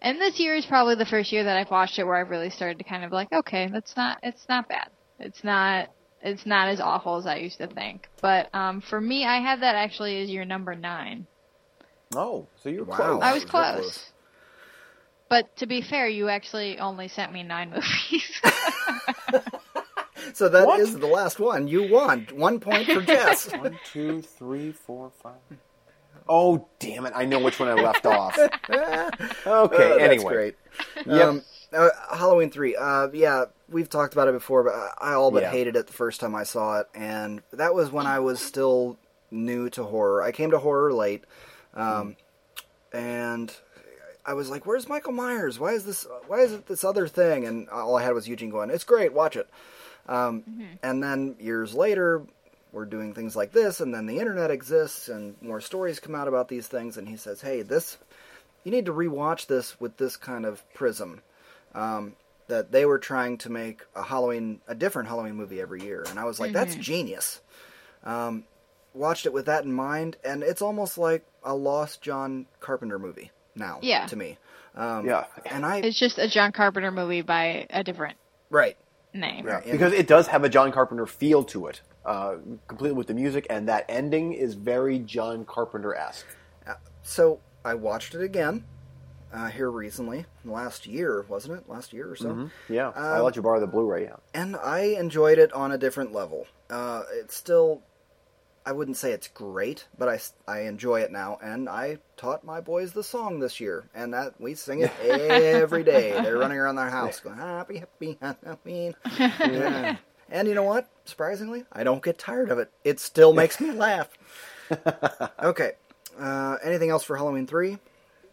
And this year is probably the first year that I've watched it where I've really started to kind of like, okay, that's not, it's not bad. It's not, it's not as awful as I used to think. But um, for me, I have that actually as your number nine. Oh, so you're Wow. close. I was close. close. But to be fair, you actually only sent me nine movies. So that What? is the last one. You won. One point for Jess. One, two, three, four, five. Oh, damn it. I know which one I left off. Okay, Uh, that's anyway. great. Yep. Um, uh, Halloween three. Uh, yeah, we've talked about it before, but I I all but Yeah. hated it the first time I saw it, and that was when I was still new to horror. I came to horror late, um, and I was like, "Where's Michael Myers? Why is this? Why is it this other thing?" And all I had was Eugene going, "It's great, watch it." Um, And then years later, we're doing things like this, and then the internet exists, and more stories come out about these things. And he says, "Hey, this you need to rewatch this with this kind of prism." Um, that they were trying to make a Halloween, a different Halloween movie every year, and I was like, "That's genius." Um, watched it with that in mind, and it's almost like a lost John Carpenter movie now. Yeah. to me. Um, Yeah. and I It's just a John Carpenter movie by a different right. name. Yeah. because it does have a John Carpenter feel to it, uh, completely with the music, and that ending is very John Carpenter esque. So I watched it again uh, here recently, last year, wasn't it? Last year or so. Yeah, I Um, let you borrow the Blu-ray. Yeah, And I enjoyed it on a different level. Uh, it's still, I wouldn't say it's great, but I I enjoy it now. And I taught my boys the song this year, and that we sing it every day. They're running around their house going happy, happy Halloween. Yeah. And you know what? Surprisingly, I don't get tired of it. It still makes me laugh. Okay. Uh, anything else for Halloween three?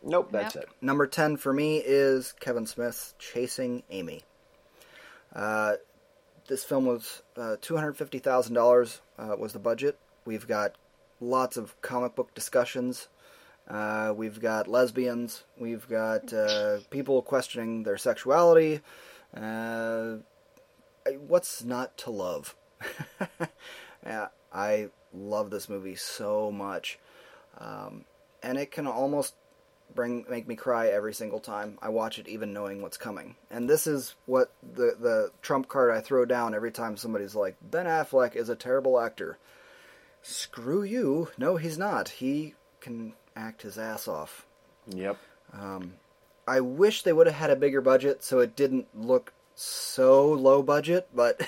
Nope, that's Yep. it. Number 10 for me is Kevin Smith's Chasing Amy. Uh, this film was uh, $250,000 uh, was the budget. We've got lots of comic book discussions. Uh, we've got lesbians. We've got uh, people questioning their sexuality. Uh, what's not to love? yeah, I love this movie so much. Um, and it can almost bring make me cry every single time I watch it, even knowing what's coming. And this is what the the trump card I throw down every time somebody's like Ben Affleck is a terrible actor. Screw you! No, he's not. He can act his ass off. Yep. I wish they would have had a bigger budget so it didn't look so low budget, but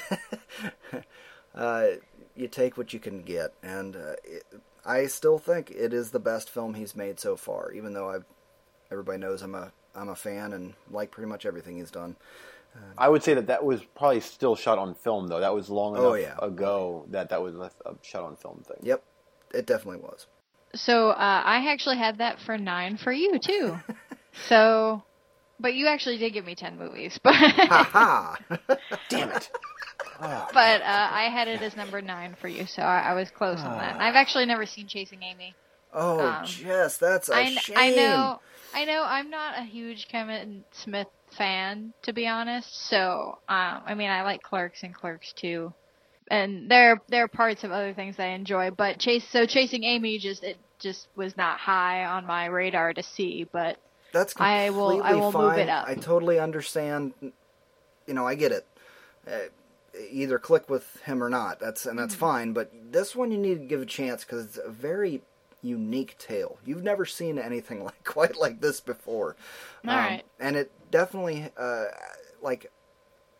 uh, you take what you can get, and uh, it, I still think it is the best film he's made so far. Even though I, everybody knows I'm a I'm a fan and like pretty much everything he's done. I would say that that was probably still shot on film, though. That was long enough Oh, yeah. ago that that was a, a shot on film thing. Yep, it definitely was. So uh, I actually had that for nine for you too. so, but you actually did give me ten movies, but Ha ha! Damn it! but uh, I had it as number nine for you, so I, I was close on that. I've actually never seen Chasing Amy. Oh, Um, Jess, that's a I, shame. I know, I know. I'm not a huge Kevin Smith fan, to be honest. So, um, I mean, I like Clerks and Clerks too, and there there are parts of other things I enjoy. But chase so chasing Amy just it just was not high on my radar to see. But That's I will- I will fine. move it up. I totally understand. You know, I get it. Uh, either click with him or not. That's and Mm-hmm. that's fine. But this one you need to give a chance because it's a very unique tale. You've never seen anything like quite like this before. Um, All right. And it definitely uh, like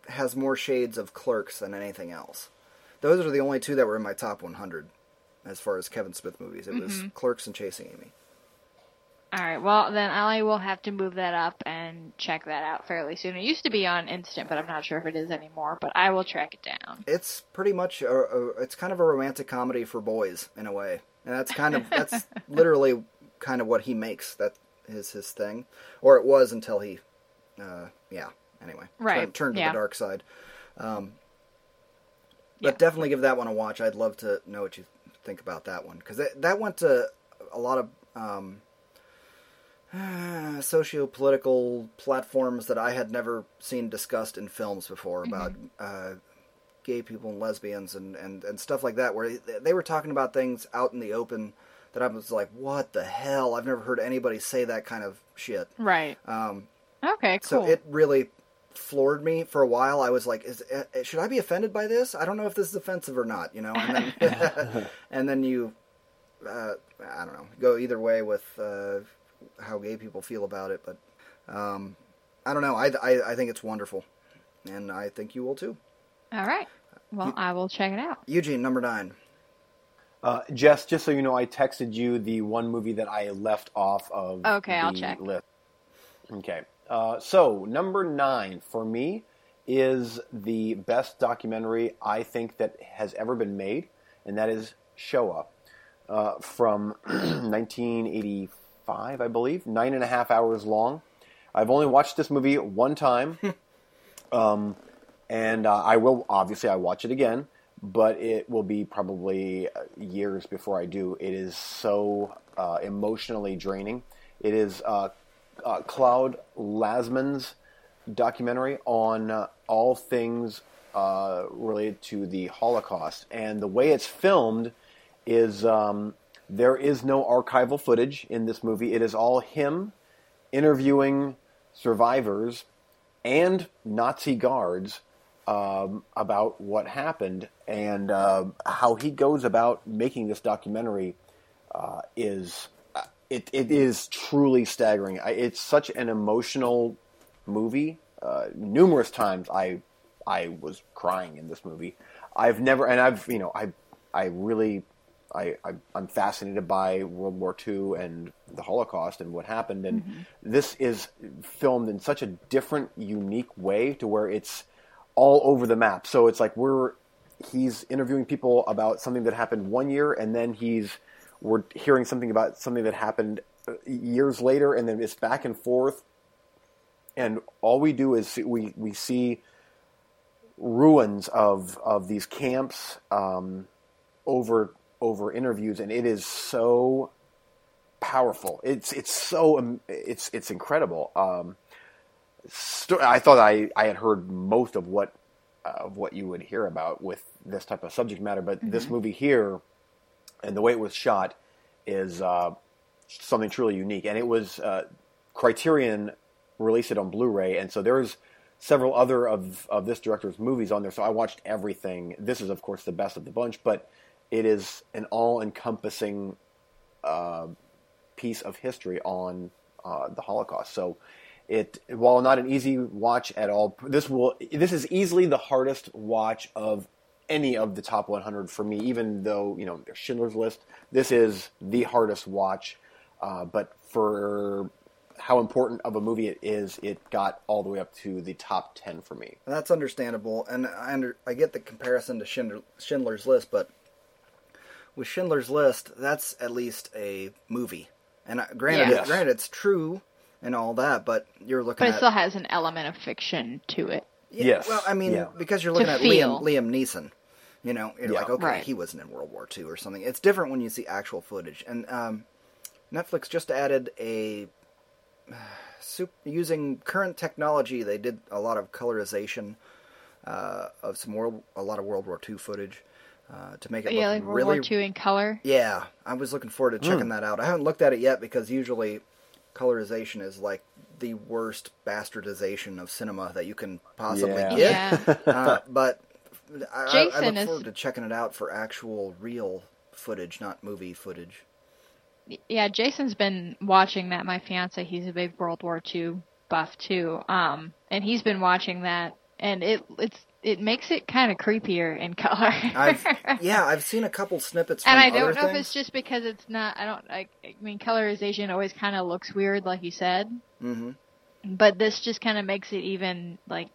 has more shades of Clerks than anything else. Those are the only two that were in my top 100 as far as Kevin Smith movies. It was Mm-hmm. Clerks and Chasing Amy. all right, well then I will have to move that up and check that out fairly soon. It used to be on Instant, but I'm not sure if it is anymore. But I will track it down. it's pretty much a, a, it's kind of a romantic comedy for boys in a way and that's kind of that's literally kind of what he makes that is his thing. Or it was until he uh, yeah anyway. Right, turned, turned to yeah. the dark side. Um, Yeah. but definitely give that one a watch. I'd love to know what you think about that one. Because that, that went to a lot of um, socio-political platforms that i had never seen discussed in films before about uh, gay people and lesbians and, and, and stuff like that, where they- they were talking about things out in the open that I was like, what the hell? I've never heard anybody say that kind of shit. Right. Um, Okay. so it really floored me for a while. I was like, is, uh, should I be offended by this? I don't know if this is offensive or not, you know? And then, and then you, uh, I don't know, go either way with uh, how gay people feel about it. But um, I don't know. I, I, I think it's wonderful. And I think you will too. All right. Well, I will check it out. Eugene, number nine. Uh, Jess, just so you know, I texted you the one movie that I left off of Okay, I'll check. list. Okay. Uh, so, number nine for me is the best documentary I think that has ever been made, and that is Shoah uh, from 1985, I believe. Nine and a half hours long. I've only watched this movie one time, um, and uh, I will obviously I watch it again. but it will be probably uh, years before I do. It is so uh, emotionally draining. It is uh, uh, Claude Lanzmann's documentary on all things uh, related to the Holocaust, and the way it's filmed is um, there is no archival footage in this movie. It is all him interviewing survivors and Nazi guards um, about what happened and uh, how he goes about making this documentary uh, is uh, it, it is truly staggering. I, it's such an emotional movie. Uh, numerous times I I was crying in this movie. I've never and I've you know I I really I, I am fascinated by World War II and the Holocaust and what happened, and mm-hmm. this is filmed in such a different, unique way to where it's all over the map. So it's like we're he's interviewing people about something that happened one year, and then he's we're hearing something about something that happened uh, years later, and then it's back and forth. And all we do is we we see ruins of of these camps um, over over interviews, and it is so powerful. It's it's so um, it's it's incredible. Um, I thought I, I had heard most of what uh, of what you would hear about with this type of subject matter, but mm-hmm. this movie here and the way it was shot is uh, something truly unique. And it was uh, Criterion released it on Blu-ray, and so there's several other of of this director's movies on there. So I watched everything. This is of course the best of the bunch, but it is an all-encompassing uh, piece of history on uh, the Holocaust. So it, while not an easy watch at all, this will this is easily the hardest watch of any of the top 100 for me. Even though you know there's Schindler's List, this is the hardest watch. Uh, but for how important of a movie it is, it got all the way up to the top 10 for me. That's understandable, and I under, I get the comparison to Schindler, Schindler's List, but with Schindler's List, that's at least a movie. And granted, yes. granted, it's true and all that, but you're looking. But it at, still has an element of fiction to it. Yeah, yes. Well, I mean, yeah. because you're looking to at Liam, Liam Neeson. You know, you're yeah. like, okay, right. he wasn't in World War II or something. It's different when you see actual footage. And um, Netflix just added a uh, using current technology. They did a lot of colorization uh, of some world, a lot of World War II footage uh, to make it yeah, look like World really. War II in color. Yeah, I was looking forward to checking mm. that out. I haven't looked at it yet because usually colorization is like the worst bastardization of cinema that you can possibly yeah. get. Yeah. uh, but I, Jason I, look forward is... to checking it out for actual real footage, not movie footage. Yeah, Jason's been watching that. My fiance, he's a big World War II buff too, um, and he's been watching that, and it it's it makes it kind of creepier in color. I've, yeah, I've seen a couple snippets. and I don't know things. if it's just because it's not. I don't. I, I mean, colorization always kind of looks weird, like you said. Mm-hmm. But this just kind of makes it even like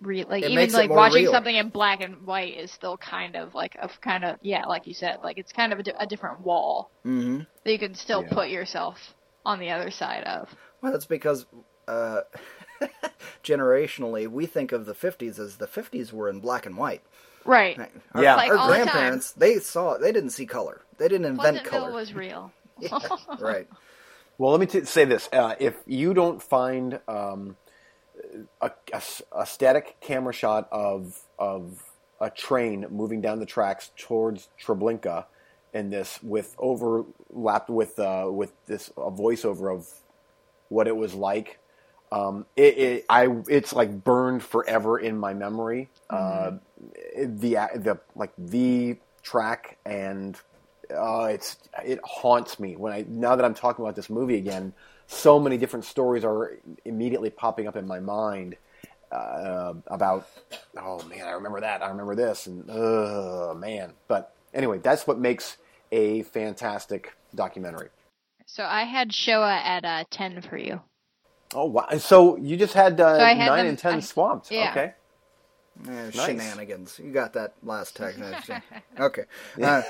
re- like it even like watching real. something in black and white is still kind of like a kind of yeah, like you said, like it's kind of a, di- a different wall mm-hmm. that you can still yeah. put yourself on the other side of. Well, that's because. Uh, generationally, we think of the 50s as the 50s were in black and white. Right. Our, yeah. Like our grandparents, the they saw it. They didn't see color. They didn't invent color. was real. yeah, right. Well, let me t- say this: uh, if you don't find um, a, a, a, static camera shot of of a train moving down the tracks towards Treblinka in this, with overlapped with uh, with this a voiceover of what it was like um, it, it, I, it's like burned forever in my memory. Mm-hmm. Uh, the, the, like the track and, uh, it's, it haunts me when I, now that I'm talking about this movie again, so many different stories are immediately popping up in my mind, uh, about, oh man, I remember that. I remember this and, oh man. But anyway, that's what makes a fantastic documentary. So I had Shoah at uh, 10 for you. Oh wow! So you just had, uh, so had nine them, and ten I, swamped. Yeah. Okay. nice. Shenanigans. You got that last tag. okay. Uh,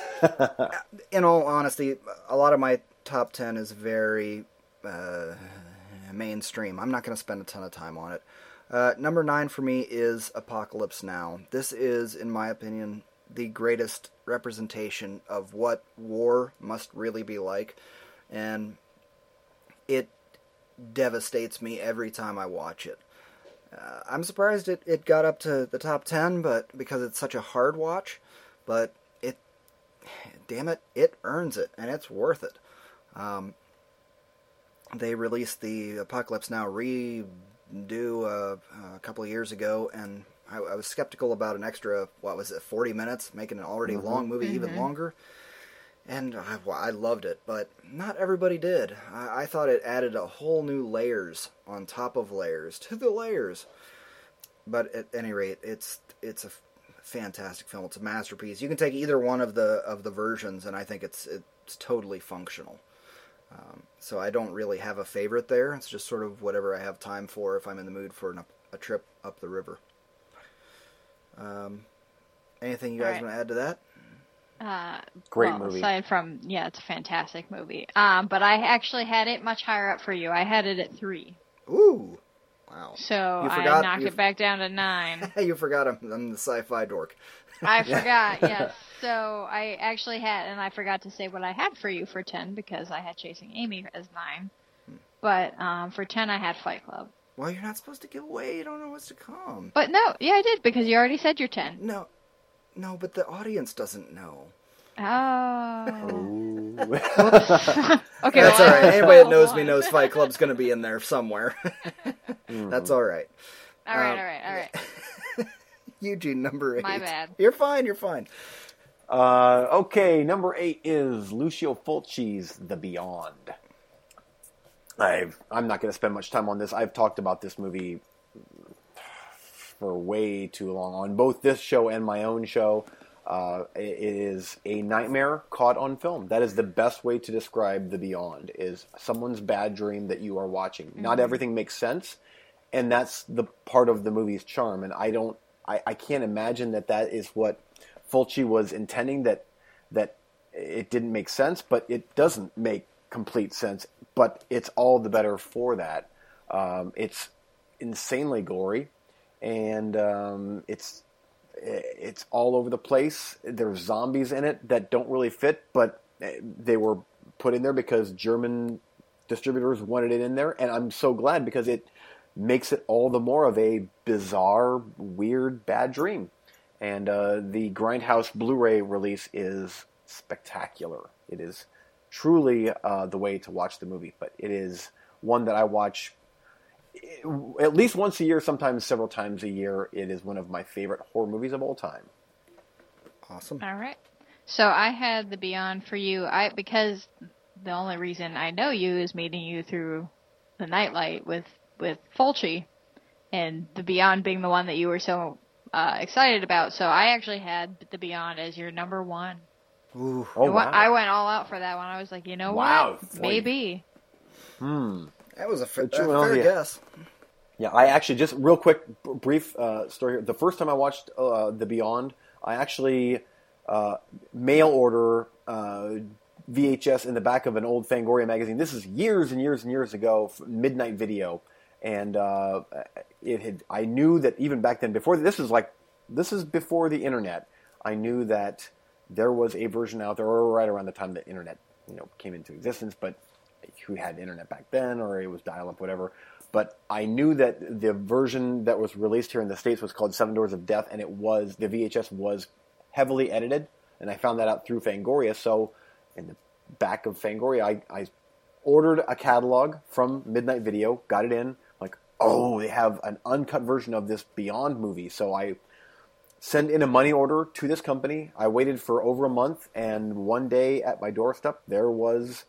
in all honesty, a lot of my top ten is very uh, mainstream. I'm not going to spend a ton of time on it. Uh, number nine for me is Apocalypse Now. This is, in my opinion, the greatest representation of what war must really be like, and it devastates me every time I watch it. Uh, I'm surprised it, it got up to the top 10, but because it's such a hard watch, but it, damn it, it earns it, and it's worth it. Um, they released the Apocalypse Now redo uh, a couple of years ago, and I, I, was skeptical about an extra, what was it, 40 minutes, making an already mm-hmm. long movie mm-hmm. even longer. And I, well, I, loved it, but not everybody did. I, I thought it added a whole new layers on top of layers to the layers. But at any rate, it's it's a fantastic film. It's a masterpiece. You can take either one of the of the versions, and I think it's it's totally functional. Um, so I don't really have a favorite there. It's just sort of whatever I have time for if I'm in the mood for an, a trip up the river. Um, anything you guys right. want to add to that? Uh, Great well, movie. Aside from yeah, it's a fantastic movie. Um, but I actually had it much higher up for you. I had it at three. Ooh, wow! So I knocked it back down to nine. you forgot I'm, I'm the sci-fi dork. I forgot. yes. So I actually had, and I forgot to say what I had for you for ten because I had Chasing Amy as nine. But um, for ten, I had Fight Club. Well, you're not supposed to give away. You don't know what's to come. But no, yeah, I did because you already said your ten. No, no, but the audience doesn't know. Oh. okay, that's well, all right. Anybody that knows me knows Fight Club's going to be in there somewhere. mm-hmm. That's all right. All right, um, all right, all right. Eugene, number eight. My bad. You're fine. You're fine. Uh, okay, number eight is Lucio Fulci's The Beyond. I've, I'm not going to spend much time on this. I've talked about this movie for way too long on both this show and my own show. Uh, it is a nightmare caught on film. That is the best way to describe the beyond. Is someone's bad dream that you are watching. Mm-hmm. Not everything makes sense, and that's the part of the movie's charm. And I don't, I, I can't imagine that that is what Fulci was intending. That that it didn't make sense, but it doesn't make complete sense. But it's all the better for that. Um, it's insanely gory and um, it's it's all over the place. There's zombies in it that don't really fit, but they were put in there because German distributors wanted it in there, and I'm so glad because it makes it all the more of a bizarre, weird, bad dream. And uh, the Grindhouse Blu-ray release is spectacular. It is truly uh, the way to watch the movie, but it is one that I watch at least once a year, sometimes several times a year. It is one of my favorite horror movies of all time. Awesome. All right. So I had the Beyond for you. I because the only reason I know you is meeting you through the Nightlight with with Fulci, and the Beyond being the one that you were so uh, excited about. So I actually had the Beyond as your number one. Ooh. Oh, wow. I went all out for that one. I was like, you know wow. what? Maybe. Hmm. That was a, fa- a fair yeah. guess. Yeah, I actually just real quick, brief uh, story here. The first time I watched uh, The Beyond, I actually uh, mail order uh, VHS in the back of an old Fangoria magazine. This is years and years and years ago, Midnight Video, and uh, it had. I knew that even back then, before this is like this is before the internet. I knew that there was a version out there, or right around the time the internet you know came into existence, but who had internet back then, or it was dial up, whatever. But I knew that the version that was released here in the states was called Seven Doors of Death, and it was the VHS was heavily edited, and I found that out through Fangoria. So in the back of Fangoria, I, I ordered a catalog from Midnight Video, got it in, like, oh, they have an uncut version of this Beyond movie. So I send in a money order to this company. I waited for over a month, and one day at my doorstep, there was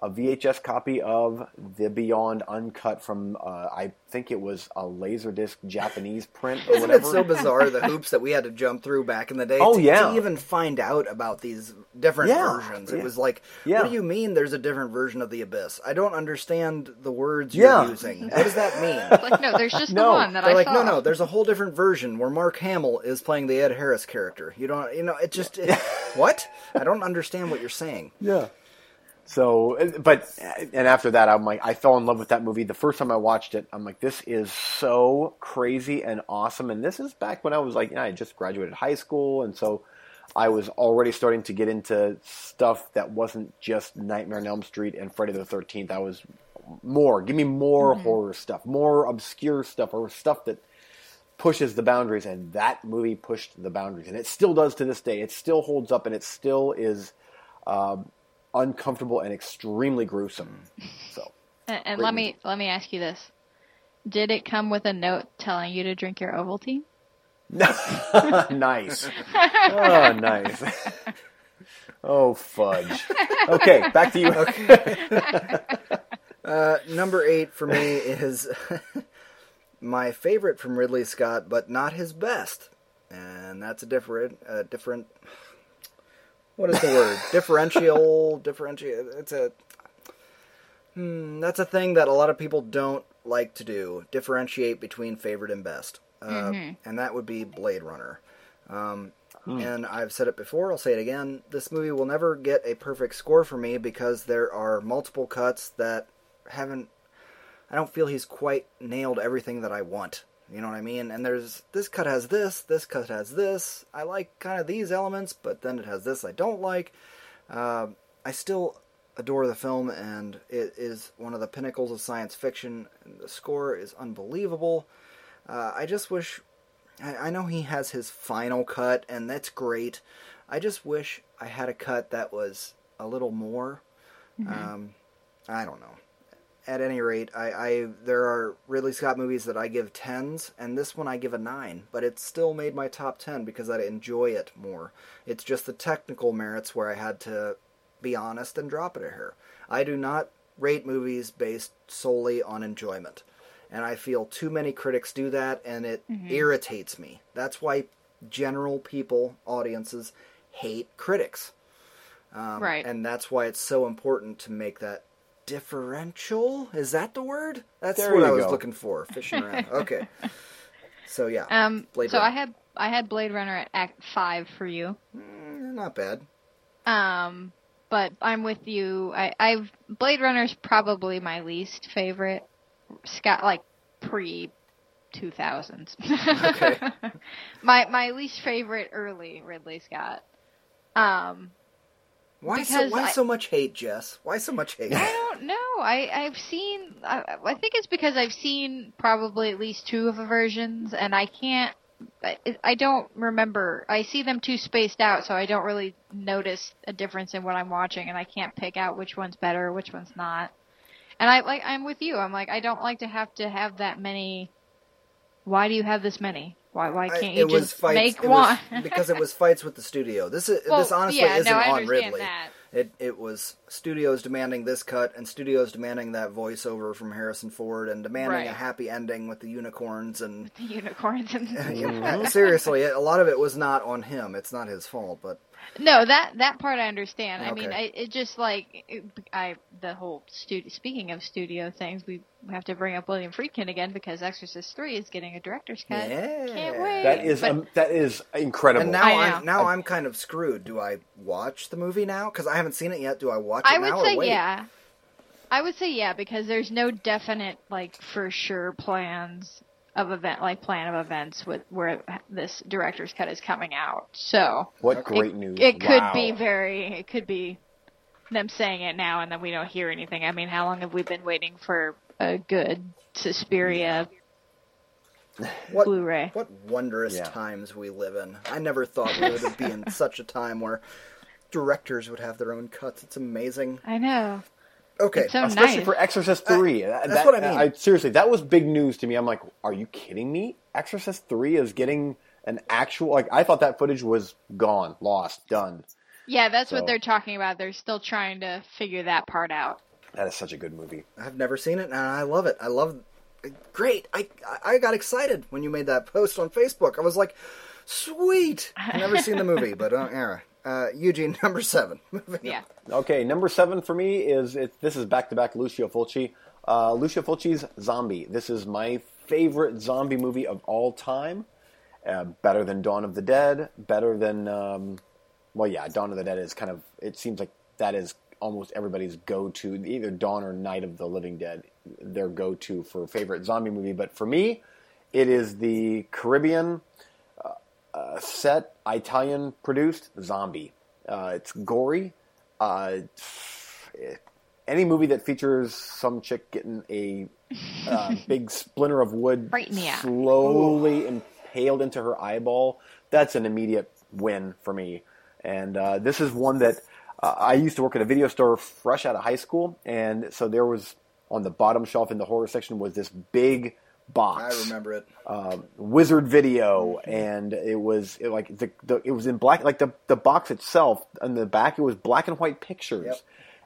a VHS copy of The Beyond Uncut from uh, I think it was a Laserdisc Japanese print or Isn't whatever. it so bizarre the hoops that we had to jump through back in the day? Oh to, yeah, to even find out about these different yeah. versions. Yeah. It was like, yeah. what do you mean? There's a different version of the Abyss? I don't understand the words yeah. you're using. What does that mean? like no, there's just no. the one that They're I like, saw. no, no, there's a whole different version where Mark Hamill is playing the Ed Harris character. You don't, you know, it just it, what? I don't understand what you're saying. Yeah. So, but and after that, I'm like, I fell in love with that movie. The first time I watched it, I'm like, this is so crazy and awesome. And this is back when I was like, you know, I just graduated high school, and so I was already starting to get into stuff that wasn't just Nightmare on Elm Street and Friday the Thirteenth. I was more. Give me more horror stuff, more obscure stuff, or stuff that pushes the boundaries. And that movie pushed the boundaries, and it still does to this day. It still holds up, and it still is um, uncomfortable and extremely gruesome. So. And, and let movie. me let me ask you this: Did it come with a note telling you to drink your Ovaltine? nice. Oh, nice. Oh, fudge. Okay, back to you. Uh, number eight for me is my favorite from Ridley Scott, but not his best, and that's a different, uh, different. What is the word? Differential, differentiate. It's a. Hmm, that's a thing that a lot of people don't like to do. Differentiate between favorite and best, uh, and that would be Blade Runner. Um, And I've said it before, I'll say it again. This movie will never get a perfect score for me because there are multiple cuts that haven't. I don't feel he's quite nailed everything that I want. You know what I mean? And there's this cut has this, this cut has this. I like kind of these elements, but then it has this I don't like. Uh, I still adore the film, and it is one of the pinnacles of science fiction. And the score is unbelievable. Uh, I just wish. I, I know he has his final cut, and that's great. I just wish I had a cut that was a little more. Um, I don't know. At any rate, I, I there are Ridley Scott movies that I give tens, and this one I give a nine. But it still made my top ten because I enjoy it more. It's just the technical merits where I had to be honest and drop it a hair. I do not rate movies based solely on enjoyment. And I feel too many critics do that, and it irritates me. That's why general people, audiences, hate critics. Um, Right. And that's why it's so important to make that differential. Is that the word? That's There what I was go. looking for. Fishing around. Okay. So yeah, Um, Blade so I had I had Blade Runner at Act Five for you. Mm, not bad. Um, but I'm with you. I, I've Blade Runner's probably my least favorite. Scott, like pre two thousands. Okay. my my least favorite early Ridley Scott. Um, Why so why I- so much hate, Jess? Why so much hate? I don't know. I I've seen. I, I think it's because I've seen probably at least two of the versions, and I can't. I, I don't remember. I see them too spaced out, so I don't really notice a difference in what I'm watching, and I can't pick out which one's better, which one's not. And I like. I'm with you. I'm like. I don't like to have to have that many. Why do you have this many? Why why can't you it was just fights make it one? because it was fights with the studio. This is Well, this honestly yeah, isn't no, I on Ridley. that. It it was studios demanding this cut and studios demanding that voiceover from Harrison Ford and demanding a happy ending with the unicorns and The unicorns and Yeah, seriously, a lot of it was not on him. It's not his fault, but No, that that part I understand. I mean, I, it just like it, I the whole studio. Speaking of studio things, we have to bring up William Friedkin again because Exorcist Three is getting a director's cut. Yeah. Can't wait. That is But- um, that is incredible. and now I I'm now I'm kind of screwed. Do I watch the movie now? Because I haven't seen it yet. Do I watch it I now would say or wait? yeah. I would say yeah because there's no definite like for sure plans of event like plan of events with where this director's cut is coming out. So what it, great news! It could Wow. be very. It could be them saying it now and then we don't hear anything. I mean, how long have we been waiting for a good Suspiria What Blu-ray? what wondrous Yeah. times we live in. I never thought we would be in such a time where directors would have their own cuts. It's amazing. I know. Okay, It's so especially nice. for Exorcist Three. That- that's what I mean. seriously, that was big news to me. I'm like, are you kidding me? Exorcist Three is getting an actual. Like, I thought that footage was gone, lost, done. Yeah, that's So- what they're talking about. They're still trying to figure that part out. That is such a good movie. I've never seen it, and I love it. I love. Great! I I got excited when you made that post on Facebook. I was like, "Sweet!" I've never seen the movie, but uh, yeah. Uh, Eugene, number seven. Moving Yeah. Okay, number seven for me is it, this is back to back Lucio Fulci. Uh, Lucio Fulci's Zombie. This is my favorite zombie movie of all time. Uh, better than Dawn of the Dead. Better than um, well, yeah, Dawn of the Dead is kind of. It seems like that is almost everybody's go to. Either Dawn or Night of the Living Dead, their go to for favorite zombie movie. But for me, it is the Caribbean. Uh, set, Italian produced, zombie. Uh, it's gory. Uh, any movie that features some chick getting a uh, big splinter of wood Right slowly impaled into her eyeball, that's an immediate win for me. And uh, this is one that uh, I used to work at a video store fresh out of high school, and so there was on the bottom shelf in the horror section was this big box I remember it. um, Wizard Video, and it was it, like the, the it was in black, like the the box itself on the back. It was black and white pictures, Yep.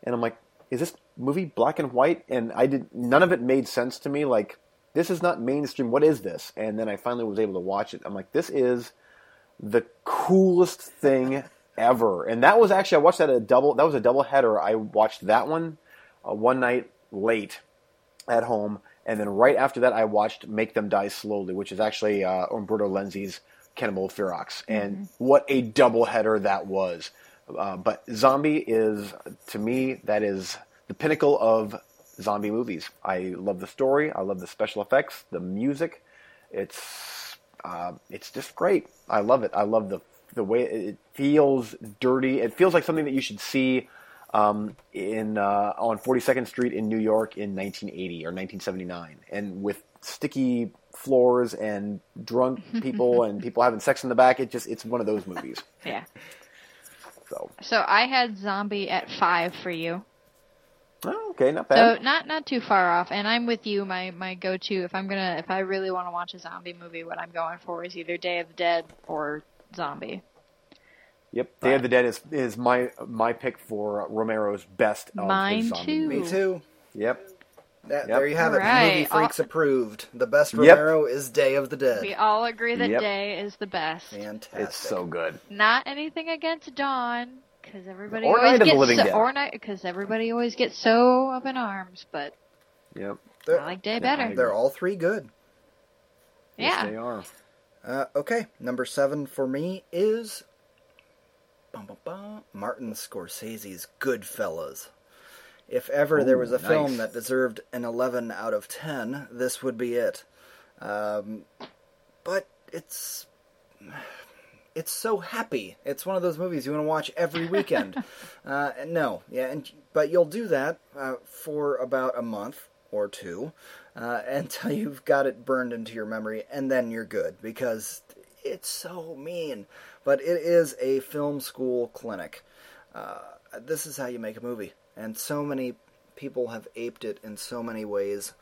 and I'm like, is this movie black and white? And I did none of it made sense to me. Like this is not mainstream. What is this? And then I finally was able to watch it. I'm like, this is the coolest thing ever. And that was actually I watched that a double. That was a double header. I watched that one uh, one night late at home, and then right after that, I watched Make Them Die Slowly, which is actually uh, Umberto Lenzi's Cannibal Ferox, and what a double header that was. Uh, but Zombie is, to me, that is the pinnacle of zombie movies. I love the story. I love the special effects, the music. It's uh, it's just great. I love it. I love the the way it feels dirty. It feels like something that you should see um, in uh, on 42nd Street in New York in 1980 or 1979, and with sticky floors and drunk people and people having sex in the back. It just it's one of those movies. Yeah. So So I had Zombie at five for you. oh, okay, not bad. So not not too far off, and I'm with you. My my go to if I'm gonna if I really want to watch a zombie movie, what I'm going for is either Day of the Dead or Zombie. Yep, Day of the Dead is is my my pick for Romero's best. Of his Mine zombie too. movies. Me too. Yep. That, Yep. There you have it. Alright. Movie Freaks approved. The best Yep. Romero is Day of the Dead. We all agree that Yep. Day is the best. Fantastic. It's so good. Not anything against Dawn, because everybody Or always Night of the gets Living so, Dead. or because everybody always gets so up in arms. But Yep. They're, I like Day I better. they're all three good. Yes, Yeah. they are. Uh, okay, number seven for me is bum, bum, bum, Martin Scorsese's Goodfellas. If ever there was a film that deserved an 11 out of 10, this would be it. Um, but it's it's so happy. It's one of those movies you want to watch every weekend. uh, no, yeah, and but you'll do that uh, for about a month or two uh, until you've got it burned into your memory, and then you're good because it's so mean. But it is a film school clinic. Uh, this is how you make a movie, and so many people have aped it in so many ways.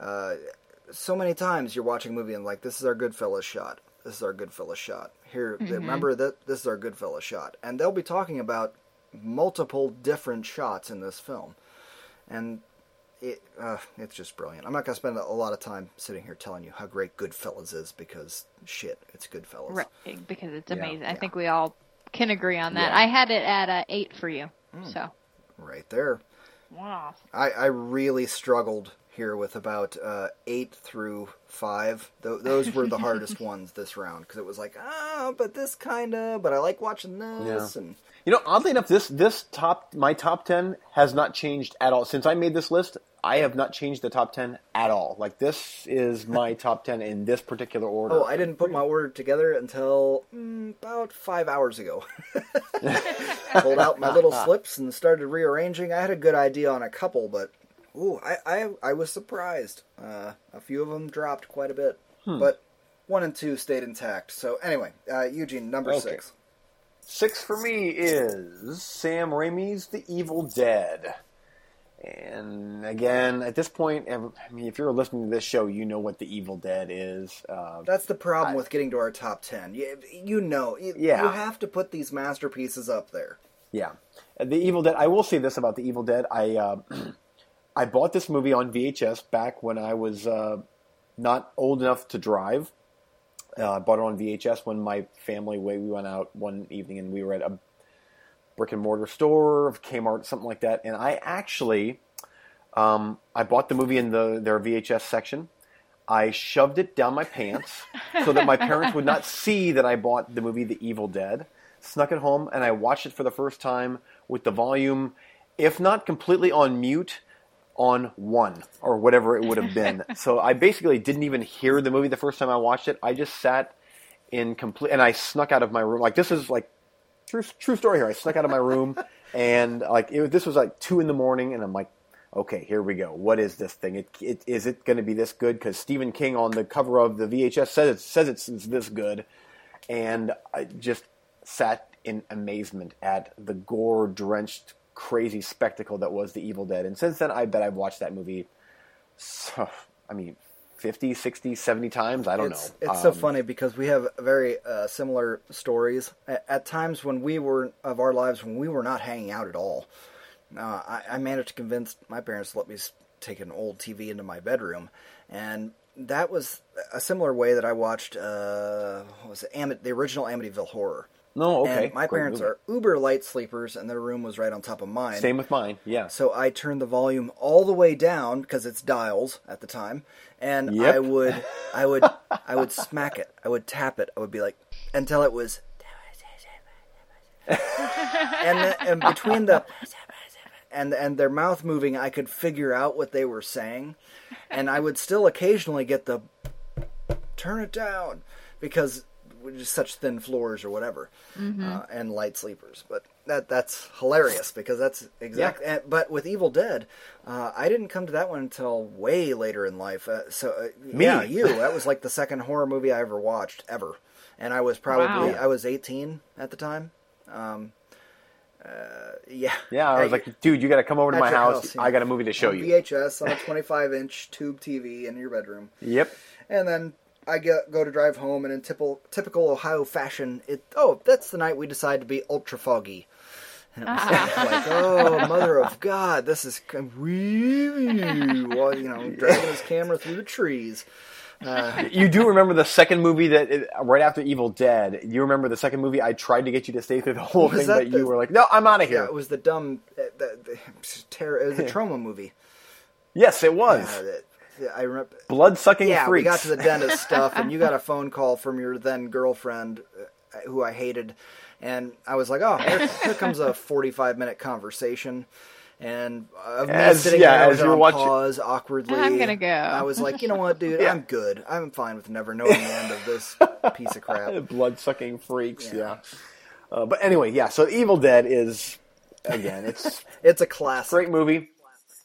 Uh, so many times you're watching a movie and like, this is our Goodfellas shot. This is our Goodfellas shot. Here, remember that this is our Goodfellas shot, and they'll be talking about multiple different shots in this film, and it uh, it's just brilliant. I'm not gonna spend a lot of time sitting here telling you how great Goodfellas is because shit, it's Goodfellas. Right, because it's Yeah. amazing. I Yeah. think we all can agree on that. Yeah. I had it at uh, eight for you. Mm. So Right there. wow. I, I really struggled here with about uh, eight through five. Th- those were the hardest ones this round because it was like, ah, but this kind of, but I like watching this, Yeah. and You know, oddly enough, this this top my top ten has not changed at all since I made this list. I have not changed the top ten at all. Like this is my top ten in this particular order. oh, I didn't put my order together until mm, about five hours ago. Pulled out my little slips and started rearranging. I had a good idea on a couple, but ooh, I I, I was surprised. Uh, a few of them dropped quite a bit, Hmm. but one and two stayed intact. So anyway, uh, Eugene, number Okay. six. Six for me is Sam Raimi's The Evil Dead. And again, at this point, I mean, if you're listening to this show, you know what The Evil Dead is. Uh, That's the problem I- with getting to our top ten. You, you know, you, Yeah. you have to put these masterpieces up there. Yeah, Uh, The Evil Dead. I will say this about The Evil Dead. I uh, I bought this movie on VHS back when I was uh, not old enough to drive. Uh, I bought it on VHS when my family we we went out one evening and we were at a brick and mortar store, of Kmart, something like that. And I actually um, I bought the movie in the their VHS section. I shoved it down my pants so that my parents would not see that I bought the movie The Evil Dead. Snuck it home and I watched it for the first time with the volume, if not completely on mute, on one or whatever it would have been. so I basically didn't even hear the movie the first time I watched it. I just sat in complete, and I snuck out of my room. Like this is like true true story here. I snuck out of my room, and like it, this was like two in the morning, and I'm like, okay, here we go. What is this thing? It, it is it going to be this good? Because Stephen King on the cover of the VHS says it says it's, it's this good, and I just sat in amazement at the gore drenched crazy spectacle that was The Evil Dead. And since then, I bet I've watched that movie. So, I mean, 50, 60, 70 times. I don't it's, know. It's so Um, funny because we have very uh, similar stories at, at times when we were of our lives when we were not hanging out at all. Uh, I, I managed to convince my parents to let me take an old TV into my bedroom, and that was a similar way that I watched. Uh, what was it Am- the original Amityville Horror? No, okay. And my Great parents movie. are uber light sleepers, and their room was right on top of mine. Same with mine. Yeah. So I turned the volume all the way down because it's dials at the time, and Yep. I would, I would, I would smack it. I would tap it. I would be like until it was, and the, and between the and and their mouth moving, I could figure out what they were saying, and I would still occasionally get the turn it down because just such thin floors or whatever, uh, and light sleepers. But that that's hilarious because that's exactly. and- But with Evil Dead, uh, I didn't come to that one until way later in life. Uh, so uh, Me. yeah, you. That was like the second horror movie I ever watched ever, and I was probably Wow. I was eighteen at the time. Um, uh, yeah, yeah, I was Hey, like, dude, you got to come over to my house. yeah. I got a movie to show you. VHS on a 25 inch tube TV in your bedroom. Yep. And then I get, go to drive home, and in typical, typical Ohio fashion, it oh, that's the night we decide to be ultra foggy. And it was like, oh, mother of God, this is c- really, well, you know, dragging his camera through the trees. You do remember the second movie that it, right after Evil Dead? You remember the second movie? I tried to get you to stay through the whole thing, that but the- you were like, "No, I'm out of Yeah, here." it was the dumb, uh, the, the, terror, it was a trauma movie. yes, it was. Uh, that- I remember. Blood sucking yeah, freaks. we got to the dentist stuff, and you got a phone call from your then girlfriend, uh, who I hated, and I was like, "Oh, here, here comes a forty-five minute conversation." And of me As- sitting yeah, there as as you were on watching- pause awkwardly, I'm gonna go. I was like, "You know what, dude? Yeah. I'm good. I'm fine with never knowing the end of this piece of crap." blood sucking freaks. Yeah. Yeah. Uh, but anyway, yeah. So Evil Dead is again, it's It's a classic. great movie.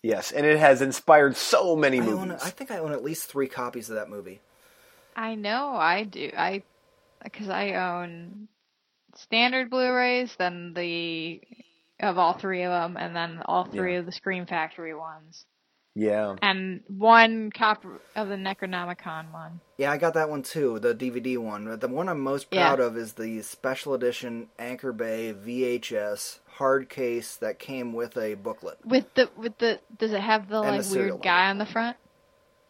Yes, and it has inspired so many I, movies. own, I think I own at least three copies of that movie. I know I do. I because I own standard Blu-rays, then the of all three of them, and then all three Yeah. of the Scream Factory ones, yeah. and one copy of the Necronomicon one. Yeah, I got that one too, the DVD one. The one I'm most Yeah. proud of is the special edition Anchor Bay VHS hard case that came with a booklet. With the with the does it have the And like the serial weird guy on the front?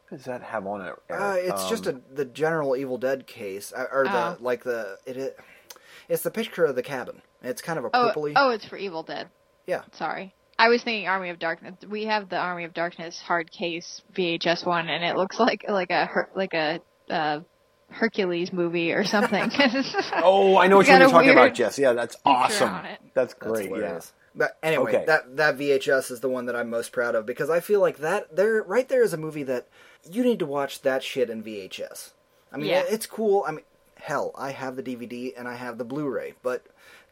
What does that have on it? Uh, Eric? it's just a Um, the general Evil Dead case, uh, or the Oh. like the it, it. It's the picture of the cabin. It's kind of a Oh, purpley. oh, it's for Evil Dead. Yeah. Sorry. I was thinking Army of Darkness. We have the Army of Darkness hard case VHS one, and it looks like like a like a uh, Hercules movie or something. Oh, I know what you're talking about, Jess. Yeah, that's awesome. on it. That's That's great. yeah. But anyway, Okay. that that VHS is the one that I'm most proud of because I feel like that there right there is a movie that you need to watch that shit in VHS. I mean, Yeah. it's cool. I mean, hell, I have the DVD and I have the Blu-ray, but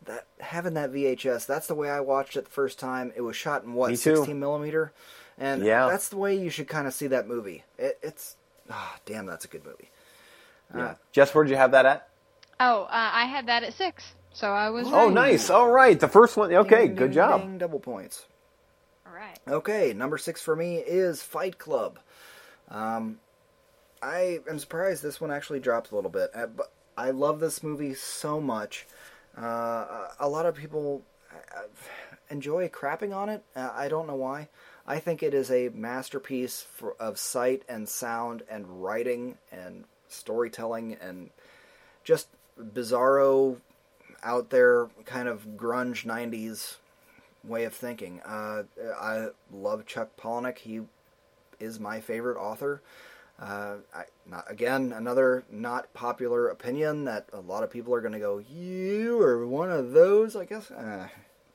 that having that VHS, that's the way I watched it the first time. It was shot in what Me too. 16 millimeter, and Yeah. that's the way you should kind of see that movie. It, it's ah, damn, that's a good movie. Yeah. Jess, where'd you have that at? oh, uh, I had that at six, so I was. Oh, right. nice. All right. The first one. Okay, Ding, good ding, job. ding, double points. All right. Okay, number six for me is Fight Club. Um, I am surprised this one actually dropped a little bit, uh, but I love this movie so much. Uh, a lot of people uh, enjoy crapping on it. Uh, I don't know why. I think it is a masterpiece for, of sight and sound and writing and storytelling and just bizarro, out there kind of grunge '90s way of thinking. Uh, I love Chuck Palahniuk. He is my favorite author. Uh, I, not, again, another not popular opinion that a lot of people are going to go, "You are one of those," I guess. Uh,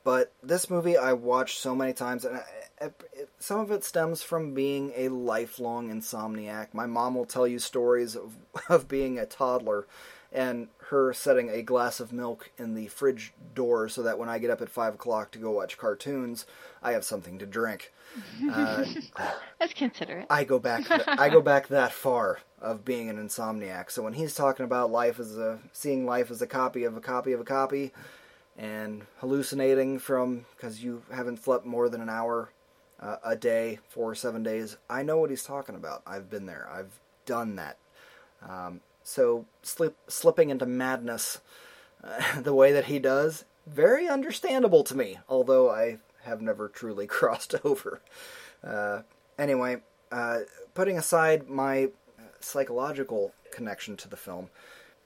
but this movie I watched so many times, and I, it, it, some of it stems from being a lifelong insomniac. My mom will tell you stories of, of being a toddler and her setting a glass of milk in the fridge door so that when I get up at five o'clock to go watch cartoons, I have something to drink. Uh, That's considerate. I go back. I go back that far of being an insomniac. So when he's talking about life as a seeing life as a copy of a copy of a copy, and hallucinating from because you haven't slept more than an hour uh, a day for seven days, I know what he's talking about. I've been there. I've done that. Um, so slip, slipping into madness uh, the way that he does, very understandable to me. Although I have never truly crossed over. Uh, anyway, uh, putting aside my psychological connection to the film,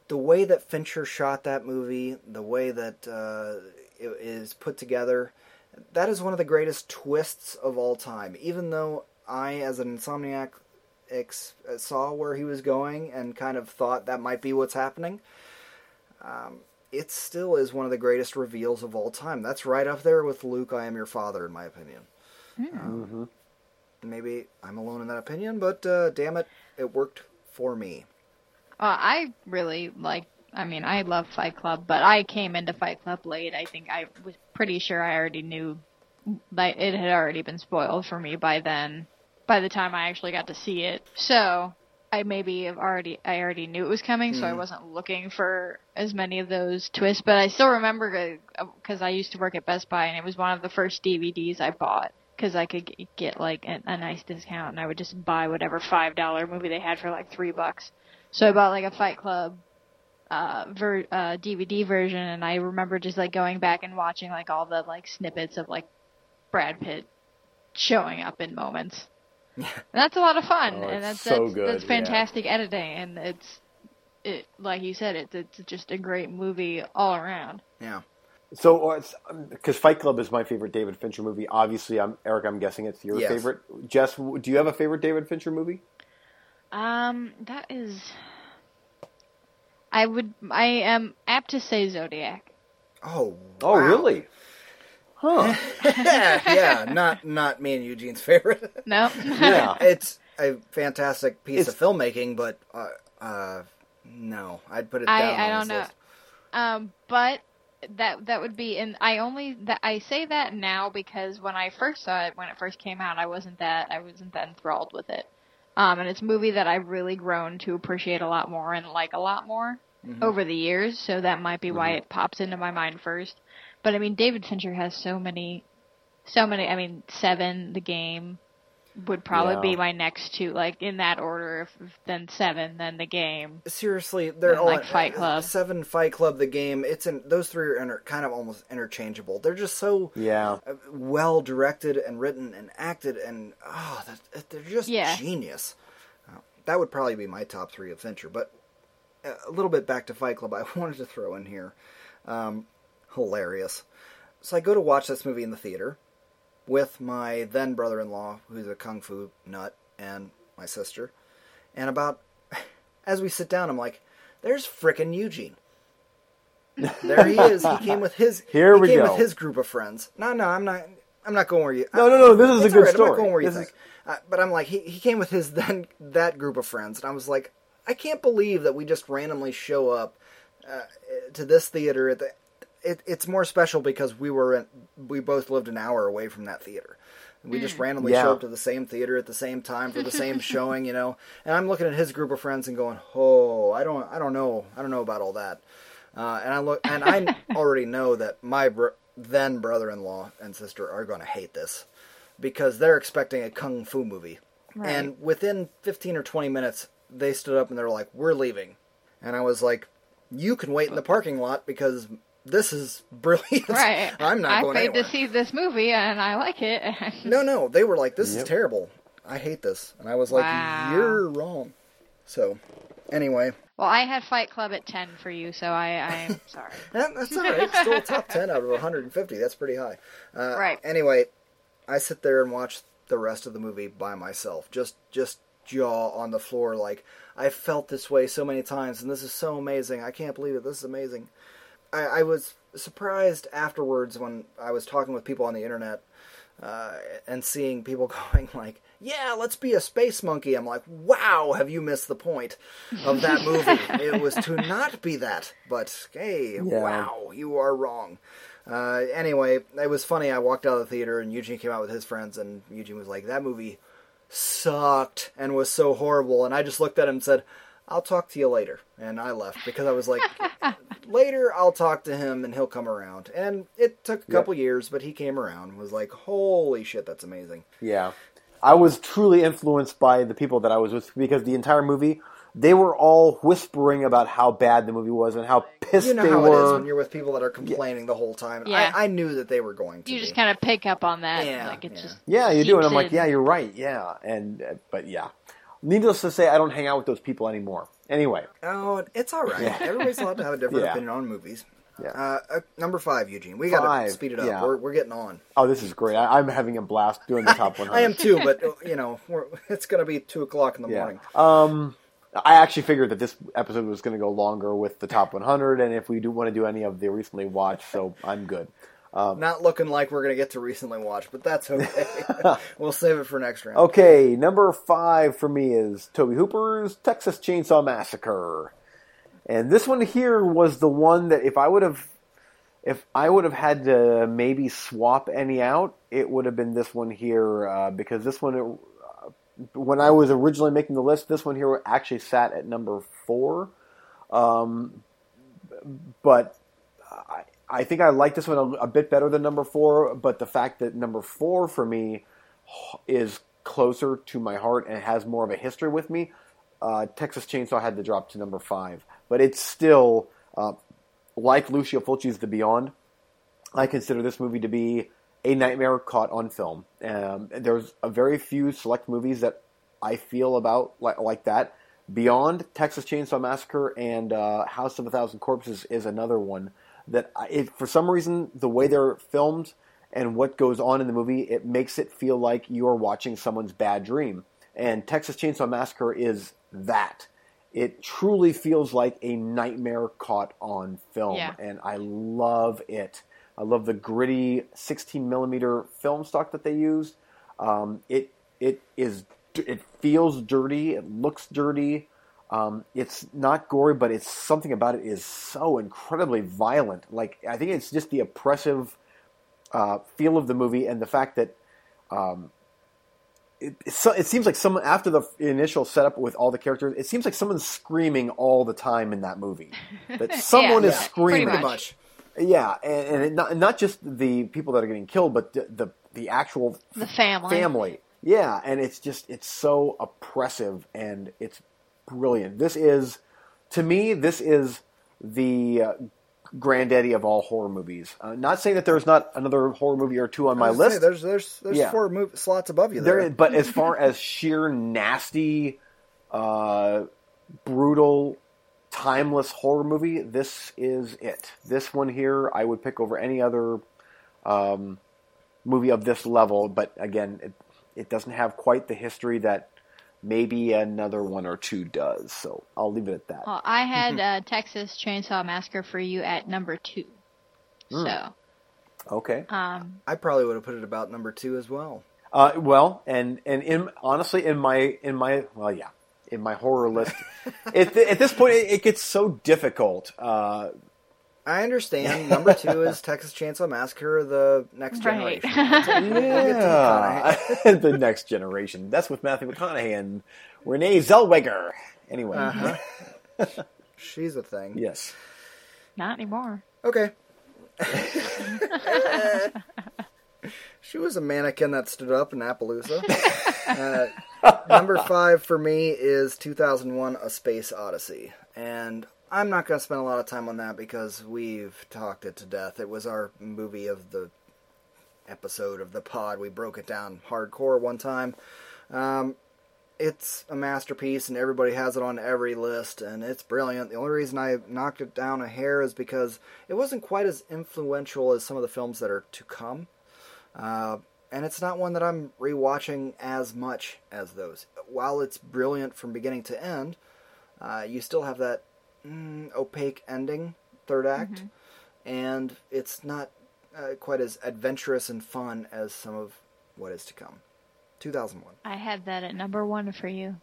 the way that Fincher shot that movie, the way that uh, it is put together, that is one of the greatest twists of all time. Even though I, as an insomniac, ex- saw where he was going and kind of thought that might be what's happening, um, it still is one of the greatest reveals of all time. That's right up there with Luke, I am your father, in my opinion. Um, maybe I'm alone in that opinion, but uh, damn it, it worked for me. Uh, I really like. I mean, I love Fight Club, but I came into Fight Club late. I think I was pretty sure I already knew that it had already been spoiled for me by then. By the time I actually got to see it, so I maybe have already I already knew it was coming, so I wasn't looking for as many of those twists. But I still remember because I used to work at Best Buy, and it was one of the first DVDs I bought because I could get like a, a nice discount, and I would just buy whatever five dollar movie they had for like three bucks. So I bought like a Fight Club uh, ver- uh, DVD version, and I remember just like going back and watching like all the like snippets of like Brad Pitt showing up in moments. and that's a lot of fun, Oh, and that's so that's, good, that's yeah. fantastic editing, and it's it like you said, it's it's just a great movie all around. Yeah. So, because Fight Club is my favorite David Fincher movie, obviously, I'm Eric. I'm guessing it's your Yes. favorite. Jess, do you have a favorite David Fincher movie? Um, that is. I would. I am apt to say Zodiac. Oh. Oh, really? Huh? yeah, yeah, not not me and Eugene's favorite. No. Yeah. it's a fantastic piece It's- of filmmaking, but uh, uh, no, I'd put it down. I, on I don't know. list. Um, but that that would be, and I only that I say that now because when I first saw it, when it first came out, I wasn't that I wasn't that enthralled with it. Um, and it's a movie that I've really grown to appreciate a lot more and like a lot more over the years. So that might be why it pops into my mind first. But I mean, David Fincher has so many, so many. I mean, Seven, The Game, would probably Yeah. be my next two, like in that order. If, if then Seven, then The Game. Seriously, they're And, all like, Fight Club. Seven Fight Club, the game. It's in those three are inter, kind of almost interchangeable. They're just so Yeah. uh, well directed and written and acted, and oh, that, they're just Yeah. genius. Uh, that would probably be my top three of Fincher. But uh, a little bit back to Fight Club, I wanted to throw in here. Um, hilarious. So I go to watch this movie in the theater with my then brother-in-law, who's a kung fu nut, and my sister. And about as we sit down, I'm like, "There's frickin' Eugene." there he is. He came with his. Here he we came go. with his group of friends. No, no, I'm not. I'm not going where you. No, no, no, this is a good right, I'm not going where you This is- think. Uh, but I'm like, he he came with his then that group of friends, and I was like, I can't believe that we just randomly show up uh, to this theater at the. It, it's more special because we were in, we both lived an hour away from that theater. We just randomly Yeah. show up to the same theater at the same time for the same showing, you know. And I'm looking at his group of friends and going, "Oh, I don't, I don't know, I don't know about all that." Uh, and I look, and I already know that my br- then brother-in-law and sister are going to hate this because they're expecting a kung fu movie. Right. And within 15 or 20 minutes, they stood up and they're like, "We're leaving." And I was like, "You can wait in the parking lot because this is brilliant. Right. I'm not I going paid anywhere." to see this movie and I like it. No, no, they were like, "This Yep. is terrible. I hate this." And I was like, Wow. "You're wrong." So, anyway, well, I had Fight Club at ten for you, so I I'm sorry. that, that's all right. Still top 10 out of 150. That's pretty high. Uh, Right. Anyway, I sit there and watch the rest of the movie by myself, just just jaw on the floor. Like I felt this way so many times, and this is so amazing. I can't believe it. This is amazing. I, I was surprised afterwards when I was talking with people on the internet uh, and seeing people going like, "Yeah, let's be a space monkey." I'm like, "Wow, have you missed the point of that movie? it was to not be that." But hey, Yeah. wow, you are wrong. Uh, anyway, it was funny. I walked out of the theater and Eugene came out with his friends, and Eugene was like, "That movie sucked and was so horrible." And I just looked at him and said, "I'll talk to you later," and I left because I was like, "Later, I'll talk to him and he'll come around." And it took a couple years, but he came around and was like, "Holy shit, that's amazing!" Yeah. I was truly influenced by the people that I was with because the entire movie, they were all whispering about how bad the movie was and how pissed You know they how were. it is when you're with people that are complaining the whole time. Yeah. I, I knew that they were going to. You be. just kind of pick up on that. Yeah, like it yeah. just yeah, you do, and I'm like, in. yeah, you're right, yeah, and uh, but yeah. Needless to say, I don't hang out with those people anymore. Anyway, Oh, it's all right. Yeah. Everybody's allowed to have a different Yeah. opinion on movies. Yeah. Uh, uh, number five, Eugene. We got to speed it up. yeah. We're, we're getting on. oh, this is great. I, I'm having a blast doing the top 100. I am too, but you know, we're, it's going to be two o'clock in the Yeah. morning. Um, I actually figured that this episode was going to go longer with the top 100, and if we do want to do any of the recently watched, so I'm good. Not looking like we're going to get to recently watched, but that's okay. we'll save it for next round. Okay, number five for me is Tobe Hooper's Texas Chainsaw Massacre, and this one here was the one that if I would have, if I would have had to maybe swap any out, it would have been this one here uh, because this one, uh, when I was originally making the list, this one here actually sat at number four, um, but. I, I think I like this one a, a bit better than number four, but the fact that number four for me is closer to my heart and has more of a history with me. Uh, Texas Chainsaw had to drop to number five, but it's still uh, like Lucio Fulci's The Beyond. I consider this movie to be a nightmare caught on film. Um, there's a very few select movies that I feel about like, like that. Beyond Texas Chainsaw Massacre and uh, House of a Thousand Corpses is another one that it, for some reason the way they're filmed and what goes on in the movie it makes it feel like you're watching someone's bad dream. And Texas Chainsaw Massacre is that. It truly feels like a nightmare caught on film, Yeah. and I love it. I love the gritty 16 millimeter film stock that they used. Um, it it is it feels dirty. It looks dirty. Um, it's not gory, but it's something about it is so incredibly violent. Like I think it's just the oppressive uh, feel of the movie and the fact that um, it, it's so, it seems like someone after the initial setup with all the characters, it seems like someone's screaming all the time in that movie. That someone Yeah, is yeah, screaming. pretty Pretty much. Yeah, and, and it not, not just the people that are getting killed, but the the, the actual The family. family. Yeah, and it's just it's so oppressive and it's brilliant. This is to me this is the uh, granddaddy of all horror movies. Uh, not saying that there's not another horror movie or two on my I say, list. there's there's there's Yeah. four move, slots above you there. There, but as far as sheer nasty, uh, brutal, timeless horror movie, this is it. This one here, I would pick over any other um, movie of this level. But again, it, it doesn't have quite the history that maybe another one or two does. So I'll leave it at that. Well, I had uh, Texas Chainsaw Massacre for you at number two. Hmm. So, Okay. um, I probably would have put it about number two as well. Uh, well, and and in honestly, in my in my well, yeah, in my horror list, at, th- at this point, it, it gets so difficult. Uh, I understand. Number two is Texas Chainsaw Massacre: The Next Generation. It's like, yeah, the next generation. That's with Matthew McConaughey and Renee Zellweger. Anyway, Uh-huh. She's a thing. yes. not anymore. Okay. she was a mannequin that stood up in Appaloosa. Uh, number five for me is 2001: A Space Odyssey, and I'm not going to spend a lot of time on that because we've talked it to death. It was our movie of the episode of the pod. We broke it down hardcore one time. Um, it's a masterpiece and everybody has it on every list and it's brilliant. The only reason I knocked it down a hair is because it wasn't quite as influential as some of the films that are to come. Uh, and it's not one that I'm rewatching as much as those. While it's brilliant from beginning to end, uh, you still have that mm, opaque ending, third act, and it's not uh, quite as adventurous and fun as some of what is to come. 2001. I had that at number one for you.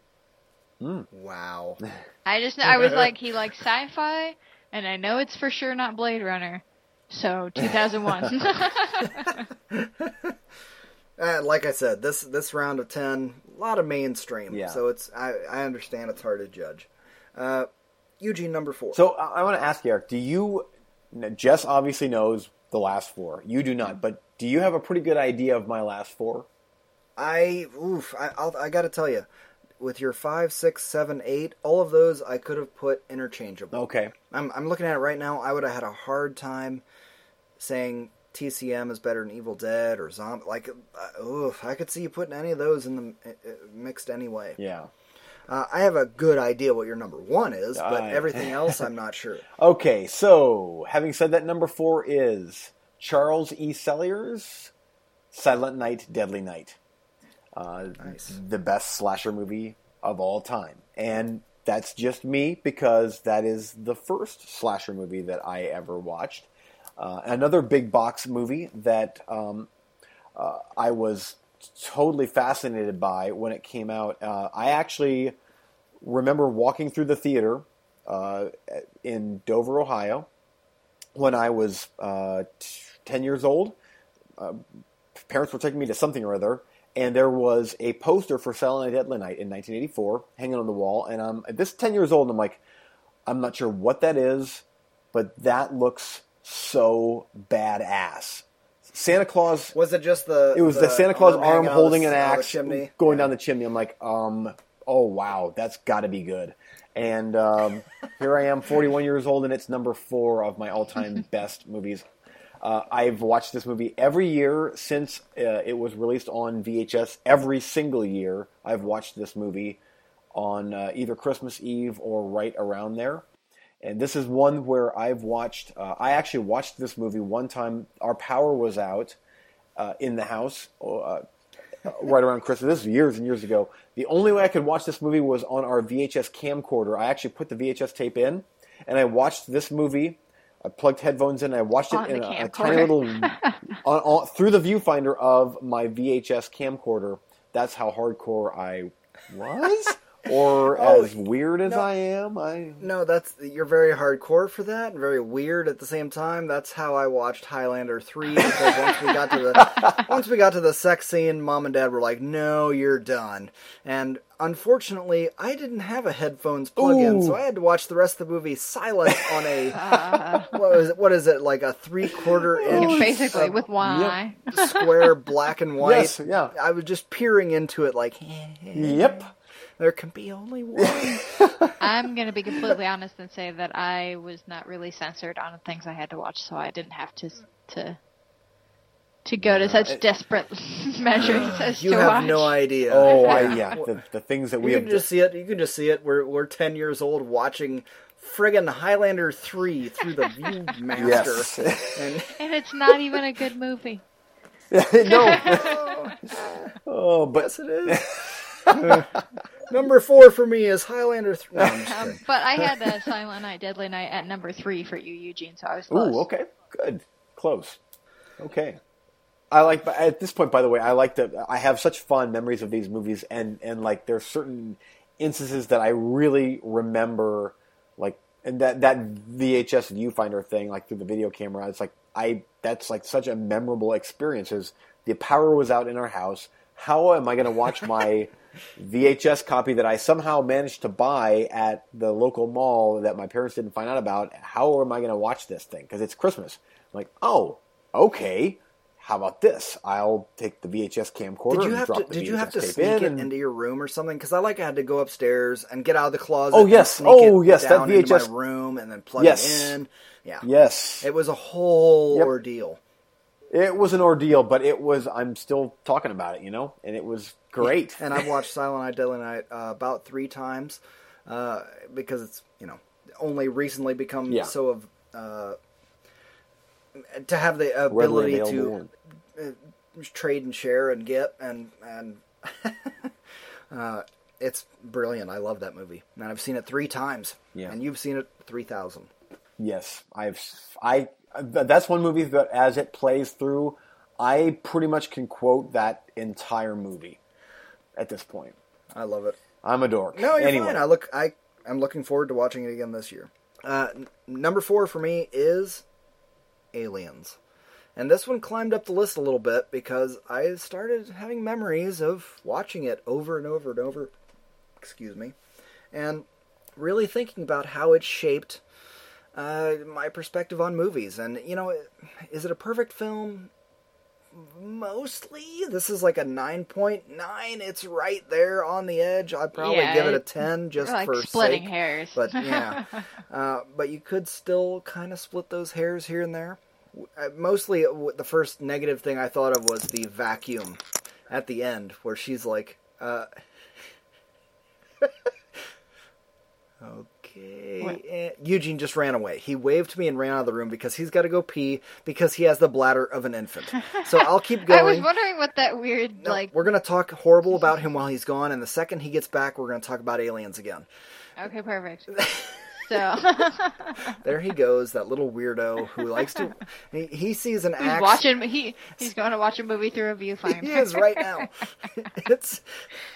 Wow. I just I was like he likes sci-fi, and I know it's for sure not Blade Runner. So 2001. Uh, like I said, this this round of ten, a lot of mainstream. Yeah. So it's I, I understand it's hard to judge. Uh, Eugene number four. So I, I want to ask you, Eric, do you? Jess obviously knows the last four. You do not, but do you have a pretty good idea of my last four? I oof, I I'll, I got to tell you, with your five, six, seven, eight, all of those I could have put interchangeable. Okay. I'm I'm looking at it right now. I would have had a hard time saying TCM is better than Evil Dead or Zombie. Like, uh, oof, I could see you putting any of those in the uh, uh, mixed anyway. Yeah. Uh, I have a good idea what your number one is, but everything else I'm not sure. Okay, so having said that, number four is Charles E. Sellier's Silent Night, Deadly Night. Uh, Nice. The best slasher movie of all time. And that's just me because that is the first slasher movie that I ever watched. Uh, another big box movie that um, uh, I was totally fascinated by when it came out. Uh, I actually remember walking through the theater uh, in Dover, Ohio, when I was uh, t- 10 years old. Uh, parents were taking me to something or other, and there was a poster for Silent Night, Deadly Night in 1984 hanging on the wall. And I'm this 10 years old, and I'm like, I'm not sure what that is, but that looks so badass. Santa Claus Was it just the? it was the, Santa Claus arm arm holding an axe going down the chimney. I'm like, um, oh wow, that's got to be good. And um, here I am, 41 years old, and it's number four of my all-time best movies. Uh, I've watched this movie every year since uh, it was released on VHS. Every single year, I've watched this movie on uh, either Christmas Eve or right around there. And this is one where I've watched. Uh, I actually watched this movie one time. Our power was out uh, in the house uh, right around Christmas. This was years and years ago. The only way I could watch this movie was on our VHS camcorder. I actually put the VHS tape in, and I watched this movie. I plugged headphones in. I watched it On in a, a tiny little on, on, through the viewfinder of my VHS camcorder. That's how hardcore I was, or Oh, as weird as no. I am. I No, that's you're very hardcore for that, and very weird at the same time. That's how I watched Highlander three because once we got to the once we got to the sex scene, mom and dad were like, "No, you're done." And unfortunately, I didn't have a headphones plug-in, Ooh. so I had to watch the rest of the movie silent on a what was it? What is it like a three quarter inch Basically, uh, with one Yep. eye. square black and white? Yes, yeah. I was just peering into it like, yep. There can be only one. I'm gonna be completely honest and say that I was not really censored on the things I had to watch, so I didn't have to to to go to such uh, desperate measures as you to have watch. no idea. Oh, I, yeah. The, the things that we You have. can just see it. You can just see it. We're we're ten years old watching friggin' Highlander three through the ViewMaster, Yes. and And it's not even a good movie. no. oh, but yes, it is. Number four for me is Highlander three. No, Um, but I had uh, Silent Night, Deadly Night at number three for you, Eugene. So I was close. Ooh, okay, good, close. Okay, I like. At this point, by the way, I like to. I have such fond memories of these movies, and and like there's certain instances that I really remember, like and that that VHS viewfinder thing, like through the video camera. It's like I that's like such a memorable experience. Is the power was out in our house. How am I going to watch my VHS copy that I somehow managed to buy at the local mall that my parents didn't find out about? How am I going to watch this thing? Because it's Christmas. I'm like, oh, okay. How about this? I'll take the VHS camcorder Did you and have drop to? Did you have to sneak in it and- into your room or something? Because I like I had to go upstairs and get out of the closet. Oh, and yes. Oh, yes, that VHS room and then plug Yes. it in. Yeah, Yes, it was a whole Yep. ordeal. it was an ordeal, but it was. I'm still talking about it, you know, and it was great. And I've watched Silent Night, Deadly Night uh, about three times uh, because it's you know only recently become Yeah. so of uh, to have the ability to uh, trade and share and get and and uh, it's brilliant. I love that movie, and I've seen it three times. Yeah. and you've seen it three thousand. Yes, I've I. That's one movie that as it plays through, I pretty much can quote that entire movie at this point. I love it. I'm a dork. No, you're anyway, fine. I look. I I'm looking forward to watching it again this year. Uh, n- number four for me is Aliens, and this one climbed up the list a little bit because I started having memories of watching it over and over and over. Excuse me, and really thinking about how it shaped uh, my perspective on movies. And you know, is it a perfect film? Mostly, this is like a nine point nine. It's right there on the edge. I'd probably Yeah, give it a ten just like for splitting sake. hairs. But yeah, uh, but you could still kind of split those hairs here and there. Uh, Mostly, the first negative thing I thought of was the vacuum at the end, where she's like, uh, "Okay." Eh, Eugene just ran away. He waved to me and ran out of the room because he's got to go pee because he has the bladder of an infant. So I'll keep going. I was wondering what that weird No, like. we're gonna talk horrible about him while he's gone, and the second he gets back, we're gonna talk about aliens again. Okay, perfect. So There he goes, that little weirdo who likes to. He, he sees an he's axe. watching. He he's going to watch a movie through a viewfinder. He is right now. it's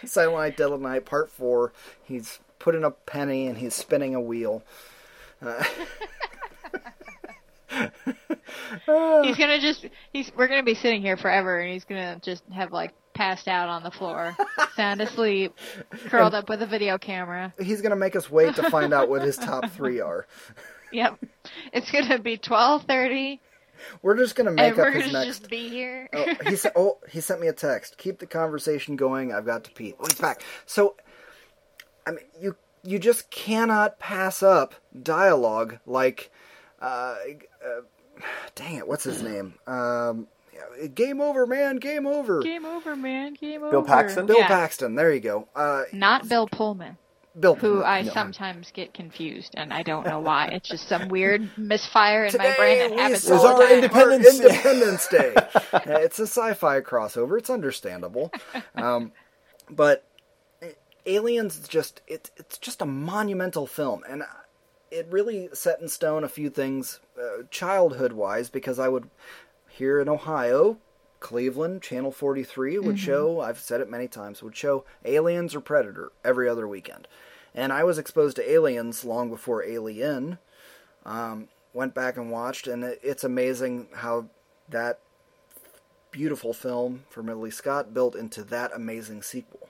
Silent Night, Deadly Night, Part Four. He's putting a penny and he's spinning a wheel. Uh. He's gonna just he's we're gonna be sitting here forever, and he's gonna just have like passed out on the floor, sound asleep, curled up with a video camera. He's gonna make us wait to find out what his top three are. Yep, it's gonna be twelve thirty, We're just gonna make and up his next. just be here. Oh, he sent. Oh, he sent me a text. Keep the conversation going. I've got to pee. Oh, he's back. So, I mean, you you just cannot pass up dialogue like, uh, uh, dang it, what's his name? Um, game over, man. Game over. Game over, man. Game over. Bill Paxton? Bill Yeah. Paxton. There you go. Uh, Not Bill Pullman, Bill. Pullman. Who I no. sometimes get confused, and I don't know why. It's just some weird misfire in my brain that we happens celebrate all our. Independence Day. Independence Day. It's a sci-fi crossover. It's understandable, um, but Aliens is just it, it's just a monumental film, and it really set in stone a few things uh, childhood-wise because I would here in Ohio. Cleveland, Channel 43 would show, I've said it many times, would show Aliens or Predator every other weekend. And I was exposed to Aliens long before Alien, went back and watched, and it- it's amazing how that beautiful film from Ridley Scott built into that amazing sequel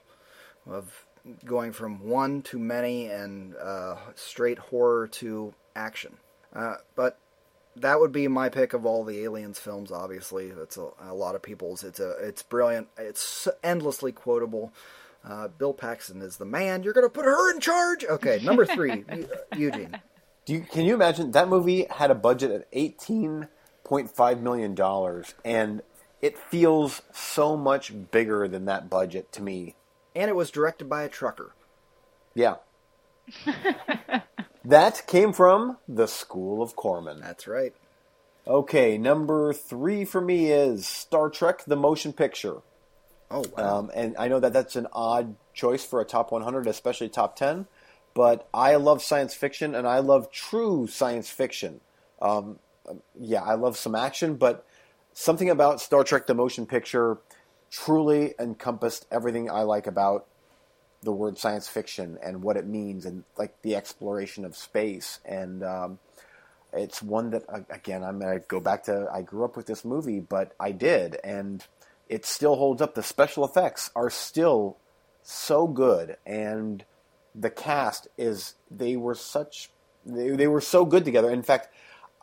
of going from one to many and uh, straight horror to action. Uh, but that would be my pick of all the Aliens films. Obviously, it's a, a lot of people's. It's a it's brilliant. It's endlessly quotable. Uh, Bill Paxton is the man. You're gonna put her in charge. Okay, number three, Eu- Eugene. Do you, can you imagine that movie had a budget of eighteen point five million dollars, and it feels so much bigger than that budget to me. And it was directed by a trucker. Yeah, that came from the School of Corman. That's right. Okay, number three for me is Star Trek: The Motion Picture. Oh wow. Um, and I know that that's an odd choice for a top 100, especially top 10. But I love science fiction, and I love true science fiction. Um, yeah, I love some action, but something about Star Trek: The Motion Picture truly encompassed everything I like about the word science fiction and what it means, and like the exploration of space. And um, it's one that again I'm gonna go back to. I grew up with this movie, but I did, and it still holds up. The special effects are still so good, and the cast is they were such they, they were so good together. In fact,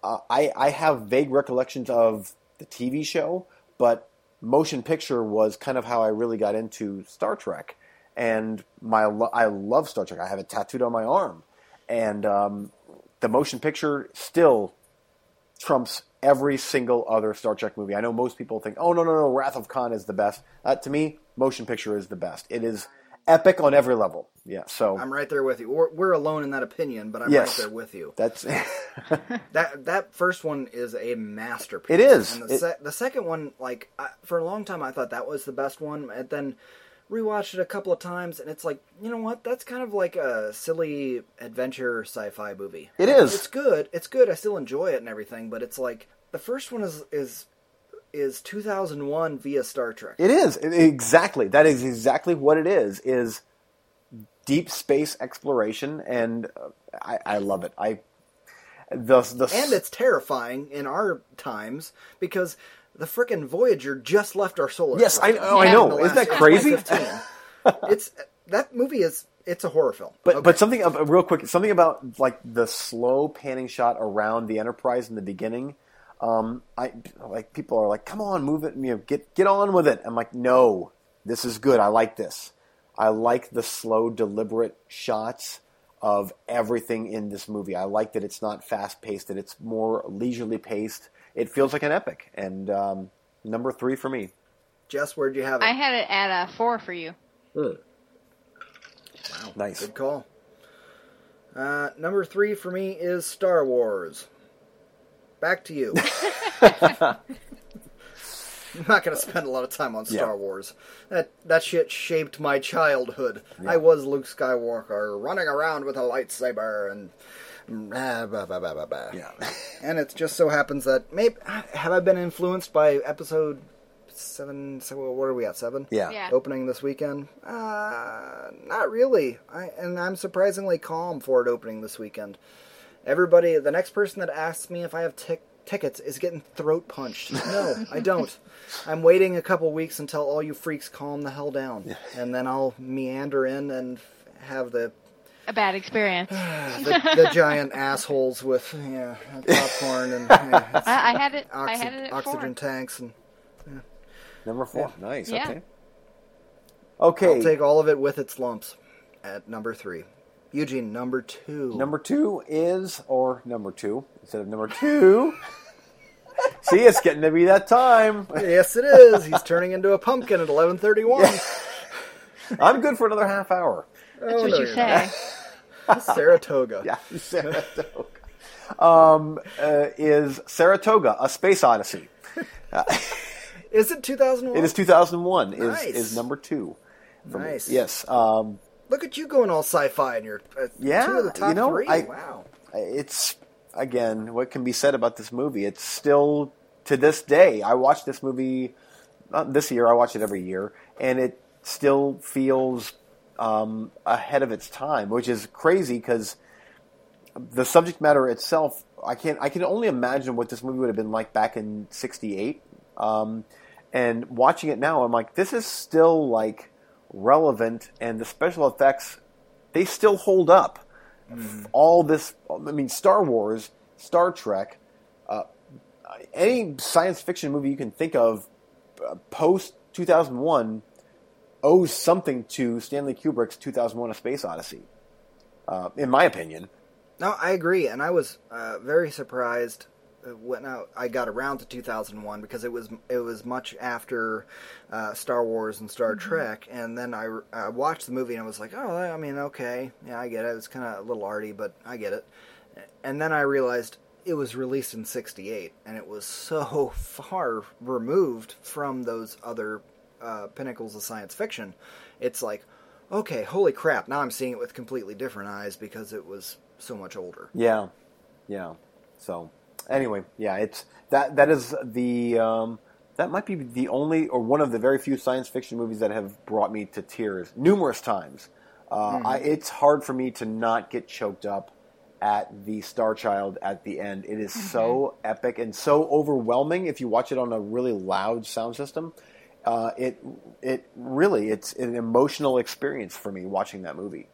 uh, I I have vague recollections of the TV show, but motion picture was kind of how I really got into Star Trek. And my lo- I love Star Trek. I have it tattooed on my arm, and um, the motion picture still trumps every single other Star Trek movie. I know most people think, "Oh no, no, no, Wrath of Khan is the best." Uh, to me, motion picture is the best. It is epic on every level. Yeah, so I'm right there with you. We're, we're alone in that opinion, but I'm Yes. right there with you. that's That that first one is a masterpiece. It is. And the, It- se- the second one, like I, for a long time, I thought that was the best one, and then rewatched it a couple of times, and it's like, you know what? That's kind of like a silly adventure sci-fi movie. It is. It's good. It's good. I still enjoy it and everything, but it's like the first one is is is 2001 via Star Trek. It is exactly that is exactly what it is. Is deep space exploration, and uh, I, I love it. I the the and it's terrifying in our times because the frickin' Voyager just left our solar Yes, I system know, I know. Isn't that crazy? it's that movie is it's a horror film. But Okay. but something uh, real quick, something about like the slow panning shot around the Enterprise in the beginning. Um, I like people are like, "Come on, move it, you know, get get on with it." I'm like, "No, this is good. I like this. I like the slow, deliberate shots of everything in this movie. I like that it's not fast paced; that it's more leisurely paced. It feels like an epic." And um, number three for me. Jess, where'd you have it? I had it at a four for you. Wow. Nice. Good call. Uh, number three for me is Star Wars. Back to you. I'm not going to spend a lot of time on Star Yeah. Wars. That that shit shaped my childhood. I was Luke Skywalker running around with a lightsaber and blah, blah, blah, blah, blah, blah. Yeah. And it just so happens that maybe have I been influenced by episode seven? So what are we at? Seven? Yeah. Yeah. opening this weekend? Uh, not really. I, and I'm surprisingly calm for it opening this weekend. Everybody, the next person that asks me if I have tic- tickets is getting throat punched. No, I don't. I'm waiting a couple weeks until all you freaks calm the hell down, and then I'll meander in and have the A bad experience. the, the giant assholes with yeah popcorn and yeah, I, I had it. I had it at oxygen four. tanks and Number four. Nice. Yeah. Okay. Okay. I'll take all of it with its lumps at number three. Eugene, number two. Number two is, or number two instead of number two. See, it's getting to be that time. Yes, it is. He's turning into a pumpkin at 11:31. I'm good for another half hour. Oh, what no, you say. Saratoga. Yeah, Saratoga. um, uh, is Saratoga a space odyssey? Is it 2001? It is 2001. Is Nice. is number two? for me. Nice. Yes. Um, Look at you going all sci-fi in your uh, Yeah, two of the top you know, three. I- wow. it's again what can be said about this movie it's still to this day i watch this movie not this year i watch it every year and it still feels um, ahead of its time which is crazy because the subject matter itself i can't i can only imagine what this movie would have been like back in 68 um, and watching it now i'm like this is still like relevant and the special effects they still hold up. All this i mean star wars star trek uh, any science fiction movie you can think of uh, post 2001 owes something to stanley kubrick's 2001 a space odyssey uh, in my opinion. No, I agree, and I was uh, very surprised when I, I got around to 2001 because it was it was much after uh, Star Wars and Star Trek, and then I, I watched the movie and I was like, oh, I mean, okay, yeah, I get it. It's kind of a little arty, but I get it. And then I realized it was released in '68, and it was so far removed from those other uh, pinnacles of science fiction. It's like, okay, holy crap! Now I'm seeing it with completely different eyes because it was so much older. Yeah, yeah. So anyway, yeah, it's that that is the um, that might be the only or one of the very few science fiction movies that have brought me to tears numerous times. Uh, I, it's hard for me to not get choked up at the Star Child at the end. It is so epic and so overwhelming if you watch it on a really loud sound system. Uh, it it really it's an emotional experience for me watching that movie.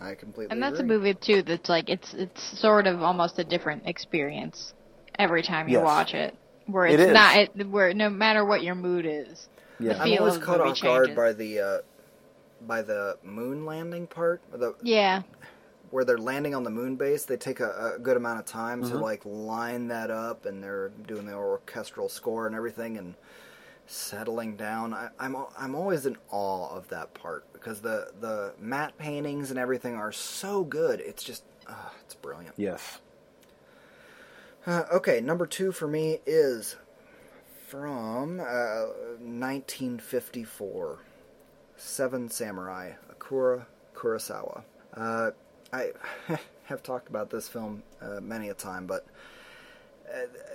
I completely And that's a movie too that's like it's it's sort of almost a different experience every time you Yes. watch it. Where It it's is. not it, where no matter what your mood is. Yeah. The I'm feel always of the caught movie off guard changes. by the uh, by the moon landing part, the Yeah. where they're landing on the moon base. They take a, a good amount of time Mm-hmm. to like line that up, and they're doing the orchestral score and everything, and settling down. I, I'm I'm always in awe of that part because the the matte paintings and everything are so good. It's just uh, it's brilliant. Yes. Uh, okay, number two for me is from uh, 1954, Seven Samurai, Akira Kurosawa. Uh, I have talked about this film uh, many a time, but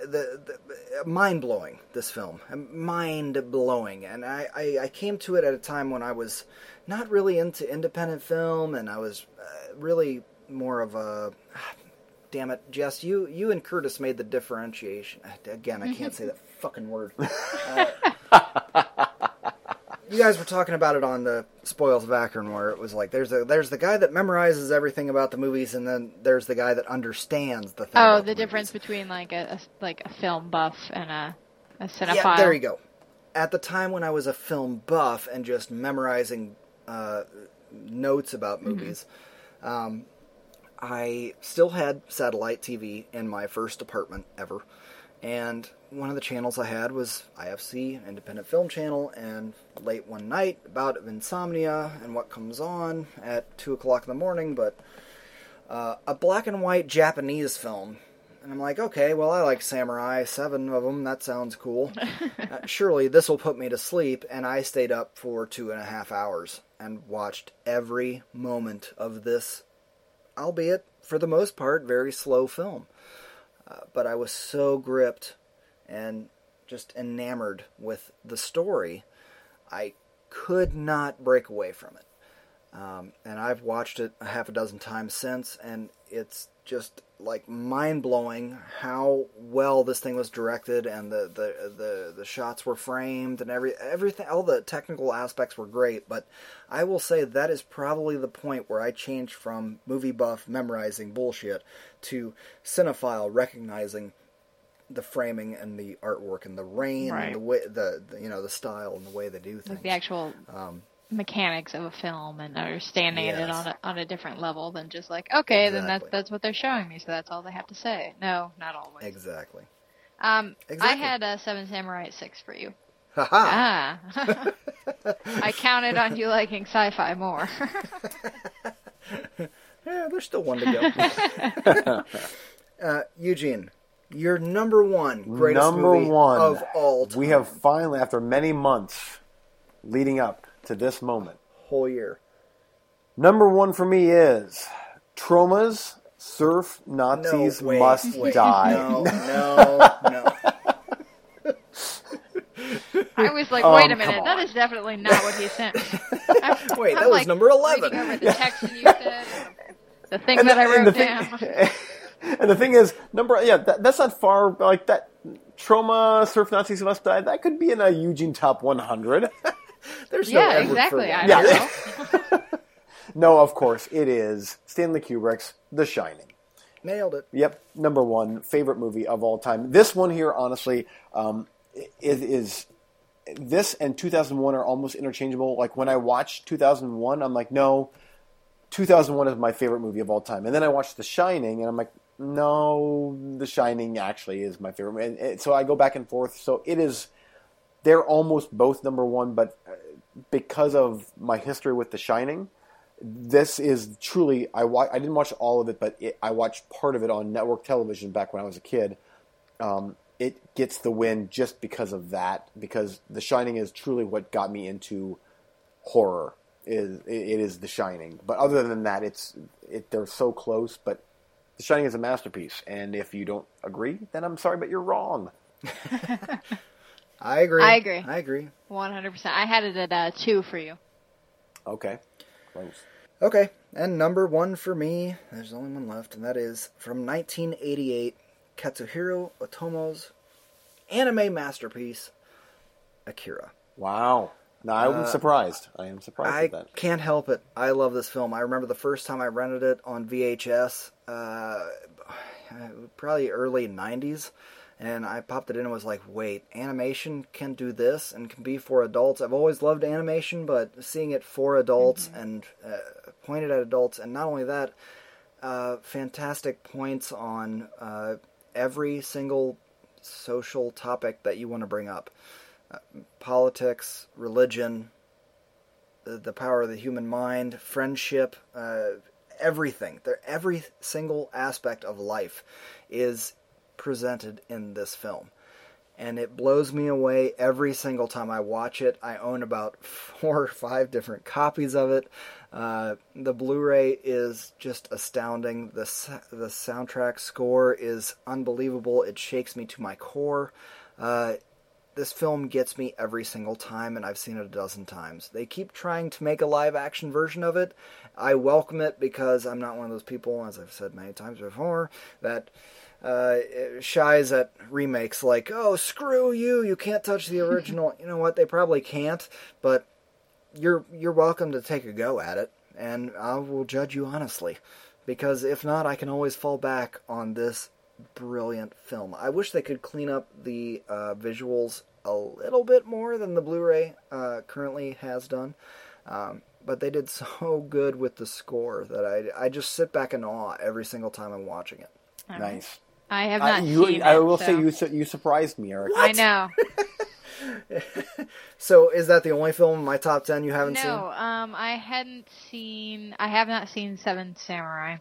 the, the mind blowing. This film, mind blowing, and I, I, I came to it at a time when I was not really into independent film, and I was uh, really more of a. Damn it, Jess! You you and Curtis made the differentiation. Again, I can't say that fucking word. Uh, you guys were talking about it on the Spoils of Akron, where it was like there's a there's the guy that memorizes everything about the movies, and then there's the guy that understands the thing. Oh, about the movies. difference between like a, a like a film buff and a a cinephile. Yeah, there you go. At the time when I was a film buff and just memorizing uh, notes about movies, um, I still had satellite TV in my first apartment ever. And one of the channels I had was IFC, Independent Film Channel, and late one night, bout of insomnia, and what comes on at 2 o'clock in the morning, but uh, a black and white Japanese film. And I'm like, okay, well, I like samurai, seven of them, that sounds cool. uh, surely this will put me to sleep, and I stayed up for two and a half hours and watched every moment of this, albeit for the most part, very slow film. Uh, but I was so gripped and just enamored with the story, I could not break away from it. Um, and I've watched it a half a dozen times since, and it's just like mind blowing how well this thing was directed, and the, the the the shots were framed, and every everything, all the technical aspects were great. But I will say that is probably the point where I changed from movie buff memorizing bullshit to cinephile recognizing the framing and the artwork and the rain Right. and the way the, the you know the style and the way they do things. like the actual Um, mechanics of a film and understanding it on a, on a different level than just like okay then that's that's what they're showing me so that's all they have to say. No not always. Exactly. um i had a seven samurai at six for you. Haha. ah. I counted on you liking sci-fi more. Yeah, there's still one to go. uh, Eugene, your number one greatest Number movie one. of all time. We have finally, after many months leading up to this moment, whole year. number one for me is Troma's Surf Nazis no, wait, Must wait. Die. No, no, no. i was like Um, wait a minute that is definitely not what he sent I'm- Wait, I'm, that was number eleven. over the text you said the thing And that the- i and wrote the thing- and the thing is, number yeah, that, that's not far. Like that, Troma Surf Nazis Must Die. That could be in a Eugene Top 100. There's no yeah Edward exactly Furlong. i Yeah. don't know no, of course it is Stanley Kubrick's The Shining. Nailed it. Yep, number one favorite movie of all time. This one here, honestly, um, is, is this and 2001 are almost interchangeable. Like when I watch 2001, I'm like, no, 2001 is my favorite movie of all time. And then I watch The Shining, and I'm like, no, The Shining actually is my favorite. And, and so I go back and forth. So it is. They're almost both number one, but uh, because of my history with The Shining, this is truly I wa- I didn't watch all of it, but it, I watched part of it on network television back when I was a kid. Um, it gets the win just because of that, because The Shining is truly what got me into horror. Is it it is The Shining, but other than that, it's it, they're so close. But The Shining is a masterpiece, and if you don't agree, then I'm sorry, but you're wrong. I agree. I agree. I agree. One hundred percent. I had it at uh, two for you. Okay, close. Okay, and number one for me, there's only one left, and that is from 1988, Katsuhiro Otomo's anime masterpiece, Akira. Wow. Now I'm Uh, surprised. I am surprised I at that. can't help it. I love this film. I remember the first time I rented it on VHS, uh, probably early 90s, and I popped it in and was like, wait, animation can do this and can be for adults. I've always loved animation, but seeing it for adults and uh, pointed at adults, and not only that, uh, fantastic points on uh, every single social topic that you want to bring up uh, politics, religion, the, the power of the human mind, friendship, uh, everything. Every single aspect of life is presented in this film. And it blows me away every single time I watch it. I own about four or five different copies of it. Uh, the Blu-ray is just astounding. The the soundtrack score is unbelievable. It shakes me to my core. Uh, this film gets me every single time, and I've seen it a dozen times. They keep trying to make a live action version of it. I welcome it because I'm not one of those people, as I've said many times before, that uh, shies at remakes like, oh, screw you, you can't touch the original. you know what? They probably can't, but you're you're welcome to take a go at it, and I will judge you honestly. Because if not, I can always fall back on this brilliant film. I wish they could clean up the uh, visuals a little bit more than the Blu-ray uh, currently has done. Um, but they did so good with the score that I, I just sit back in awe every single time I'm watching it. Nice. I have I, not you, seen I it, will so- say you su- you surprised me, Eric. I know. So is that the only film in my top ten you haven't seen? No, um, I hadn't seen. I have not seen Seven Samurai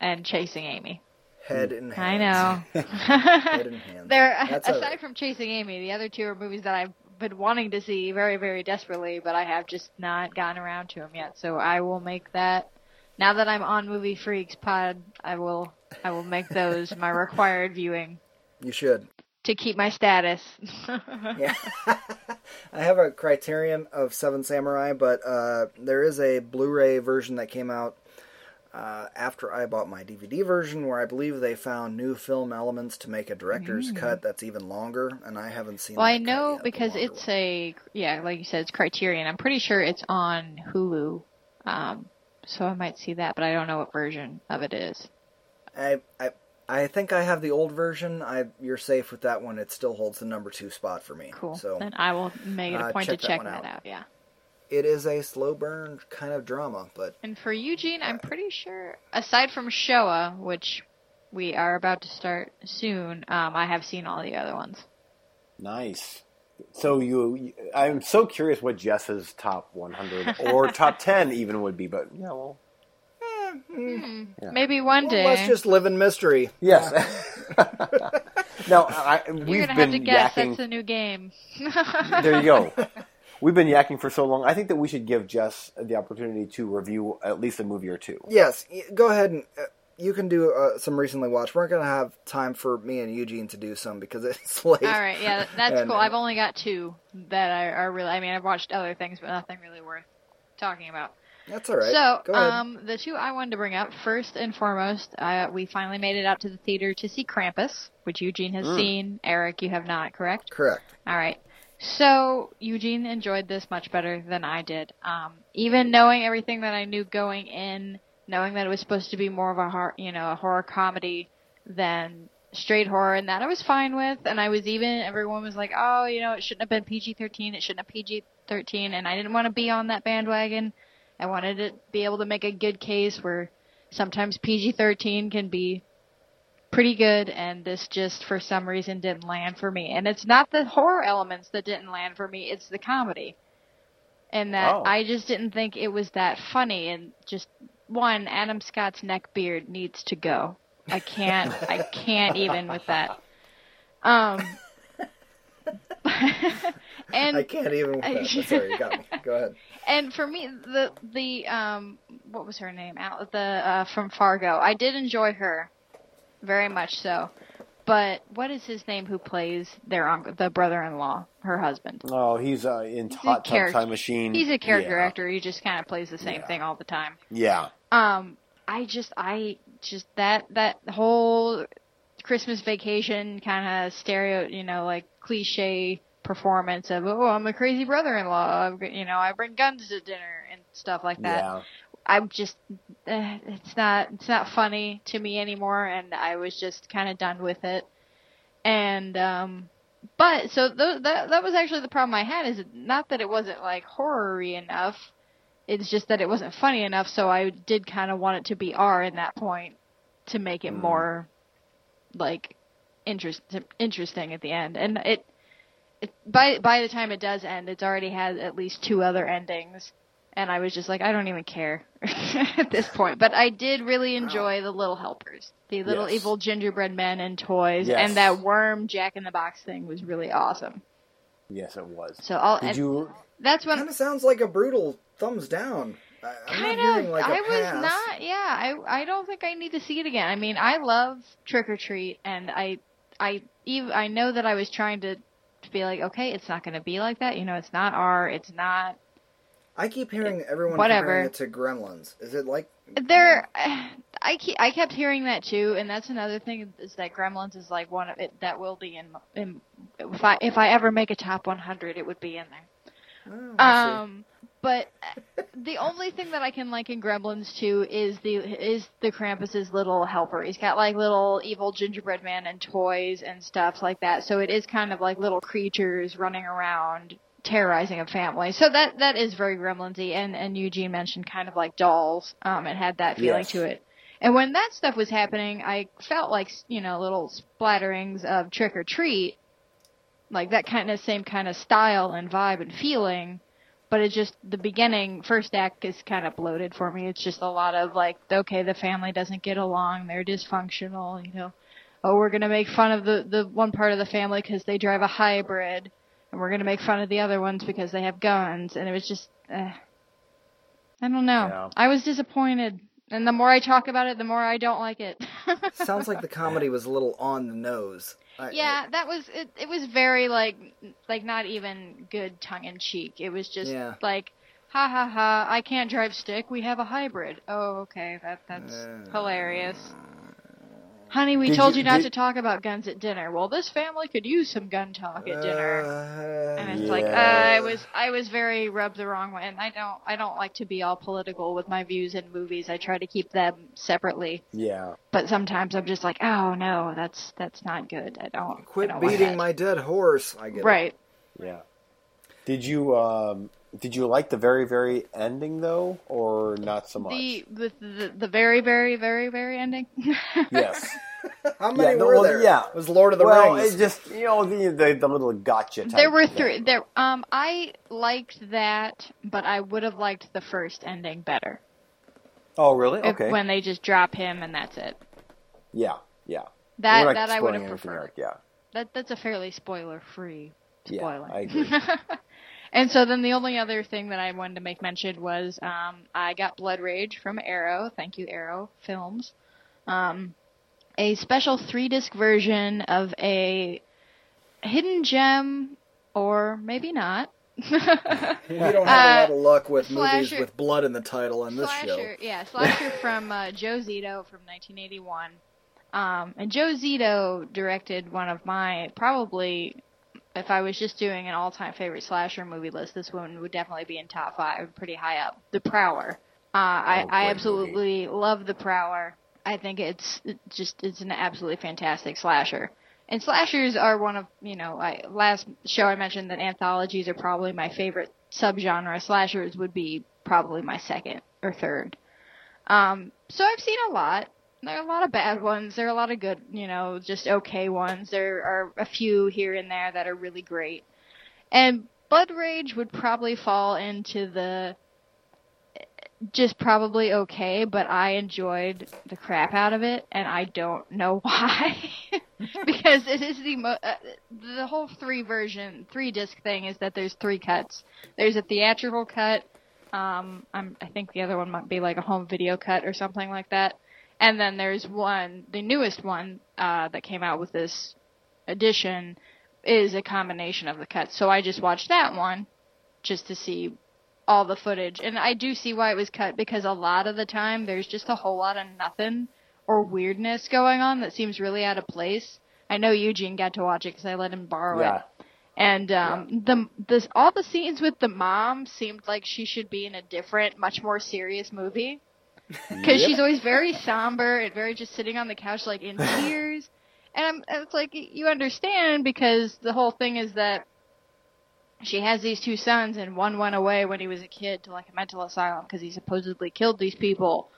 and Chasing Amy. seen? Head in I know. Head in hands. There, That's aside all right. from Chasing Amy, the other two are movies that I've been wanting to see very, very desperately, but I have just not gotten around to them yet. So I will make that. Now that I'm on Movie Freaks Pod, I will, I will make those my required viewing You should. to keep my status. Yeah. I have a criterion of Seven Samurai, but uh, there is a Blu-ray version that came out uh, after I bought my DVD version, where I believe they found new film elements to make a director's cut that's even longer, and I haven't seen. Mm. Well, I know yet, because it's one. a yeah, like you said, it's Criterion. I'm pretty sure it's on Hulu, um, so I might see that, but I don't know what version of it is. I, I I think I have the old version. I you're safe with that one. It still holds the number two spot for me. Cool. So then I will make it a uh, point check to check one that out. out. Yeah. it is a slow burn kind of drama, but And for Eugene, I'm pretty sure, aside from Shoah, which we are about to start soon, um, I have seen all the other ones. Nice. So you, I'm so curious what Jess's top 100 or top 10 even would be, but yeah, well, Yeah. Maybe one day. let's just live in mystery. yes. now I, we've You're gonna been have to guess. yakking. That's the new game. there you go. We've been yakking for so long. I think that we should give Jess the opportunity to review at least a movie or two. Yes, go ahead and uh, you can do uh, some recently watched. We're not gonna have time for me and Eugene to do some because it's late. All right, yeah, that's And- cool. I've only got two that are, are really. I mean, I've watched other things, but nothing really worth talking about. That's all right. So, um, the two I wanted to bring up first and foremost, uh, we finally made it out to the theater to see Krampus, which Eugene has seen. Eric, you have not, correct? Correct. All right. So Eugene enjoyed this much better than I did. Um, even knowing everything that I knew going in, knowing that it was supposed to be more of a horror, you know, a horror comedy than straight horror, and that I was fine with. And I was even everyone was like, "Oh, you know, it shouldn't have been PG-13. It shouldn't have PG-13." And I didn't want to be on that bandwagon. I wanted to be able to make a good case where sometimes PG-13 can be pretty good and this just for some reason didn't land for me. And it's not the horror elements that didn't land for me, it's the comedy. And that Oh. I just didn't think it was that funny and just one, Adam Scott's neck beard needs to go. I can't I can't even with that. Um and I can't even. With that. Sorry, got me. Go ahead. and for me, the the um, what was her name? Out the uh, from Fargo. I did enjoy her, very much so. But what is his name? Who plays their uncle, the brother-in-law, her husband? Oh, he's uh, in a Hot Tub character- Time Machine. He's a character yeah. actor. He just kind of plays the same Yeah. thing all the time. Yeah. Um, I just, I just that that whole Christmas vacation kind of stereo, you know, like cliche performance of oh, I'm a crazy brother-in-law. You know, I bring guns to dinner and stuff like that. Yeah. I'm just uh, it's not it's not funny to me anymore and I was just kind of done with it. And um but so th- that that was actually the problem I had is not that it wasn't like horror-y enough. It's just that it wasn't funny enough so I did kind of want it to be R in that point to make it more like interest interesting at the end. And it it, by by the time it does end, it's already had at least two other endings, and I was just like, I don't even care at this point. But I did really enjoy the Little Helpers, the little Yes. evil gingerbread men and toys, Yes. and that worm Jack in the Box thing was really awesome. Yes, it was. So I'll Did and you? that's when Kind of sounds like a brutal thumbs down. I, I'm kind not of. like a I was not. Yeah, I I don't think I need to see it again. I mean, I love Trick or Treat, and I I even I know that I was trying to to be like, okay, it's not going to be like that. You know, it's not R. It's not. I keep hearing everyone Whatever. comparing it to Gremlins. Is it like There, I keep, I kept hearing that too, and that's another thing is that Gremlins is like one of it that will be in, in if I if I ever make a top 100, it would be in there. Oh. Um, but the only thing that I can liken Gremlins to is the is the Krampus's little helper. He's got like little evil gingerbread man and toys and stuff like that. So it is kind of like little creatures running around terrorizing a family. So that that is very Gremlinsy. And and Eugene mentioned kind of like dolls. Um, it had that feeling Yes. to it. And when that stuff was happening, I felt like you know little splatterings of Trick or Treat, like that kind of same kind of style and vibe and feeling but it's just the beginning first act is kind of bloated for me. It's just a lot of like okay the family doesn't get along they're dysfunctional you know. Oh we're going to make fun of the the one part of the family because they drive a hybrid and we're going to make fun of the other ones because they have guns and it was just uh, i don't know. Yeah. i was disappointed and the more i talk about it the more i don't like it. Sounds like the comedy was a little on the nose. I, yeah that was it, it was very like like not even good tongue in cheek it was just Yeah. like ha ha ha i can't drive stick we have a hybrid. Oh okay that that's Uh, hilarious honey we Did told you- you, not did- to talk about guns at dinner well this family could use some gun talk at dinner Uh, and it's like uh. I was I was very rubbed the wrong way, and I don't I don't like to be all political with my views in movies. I try to keep them separately, Yeah. but sometimes I'm just like, oh no, that's that's not good. I don't I Quit don't want beating my dead horse. I get it. right. Yeah. Did you um did you like the very very ending though or not so much? The, the the the very very very very ending. Yes. How many no, were well, there? yeah. It was Lord of the well, Rings. it just you know the the, the little gotcha. Type there were thing. three. There um I liked that, but I would have liked the first ending better. Oh really? If- Okay. when they just drop him and that's it. yeah. Yeah. That that I would have preferred. Eric, Yeah. That that's a fairly spoiler free Yeah, spoiler. I agree. and so then the only other thing that I wanted to make mention was um, I got Blood Rage from Arrow. Thank you, Arrow Films. Um, a special three disc version of a hidden gem, or maybe not. we don't have a Uh, lot of luck with movies slasher- with blood in the title on this show. slasher, yeah, slasher from uh, Joe Zito from 1981. Um, and Joe Zito directed one of my probably, if I was just doing an all-time favorite slasher movie list, this one would definitely be in top five, pretty high up. The Prowler. Uh, I, Oh, I absolutely love The Prowler. I think it's just it's an absolutely fantastic slasher. And slashers are one of you know I last show I mentioned that anthologies are probably my favorite subgenre. Slashers would be probably my second or third. Um, so I've seen a lot. There are a lot of bad ones. There are a lot of good, you know, just okay ones. There are a few here and there that are really great. And Blood Rage would probably fall into the just probably okay, but I enjoyed the crap out of it, and I don't know why. because it is the mo- uh, the whole three version, three disc thing is that there's three cuts. There's a theatrical cut. Um, I'm, I think the other one might be like a home video cut or something like that. And then there's one, the newest one uh, that came out with this edition is a combination of the cuts. So I just watched that one just to see all the footage. And I do see why it was cut because a lot of the time there's just a whole lot of nothing or weirdness going on that seems really out of place. I know Eugene got to watch it because I let him borrow Yeah. it. And um, the this all the scenes with the mom seemed like she should be in a different, much more serious movie because Yep. she's always very somber and very just sitting on the couch like in tears. And I'm, it's like you understand because the whole thing is that she has these two sons and one went away when he was a kid to like a mental asylum because he supposedly killed these people.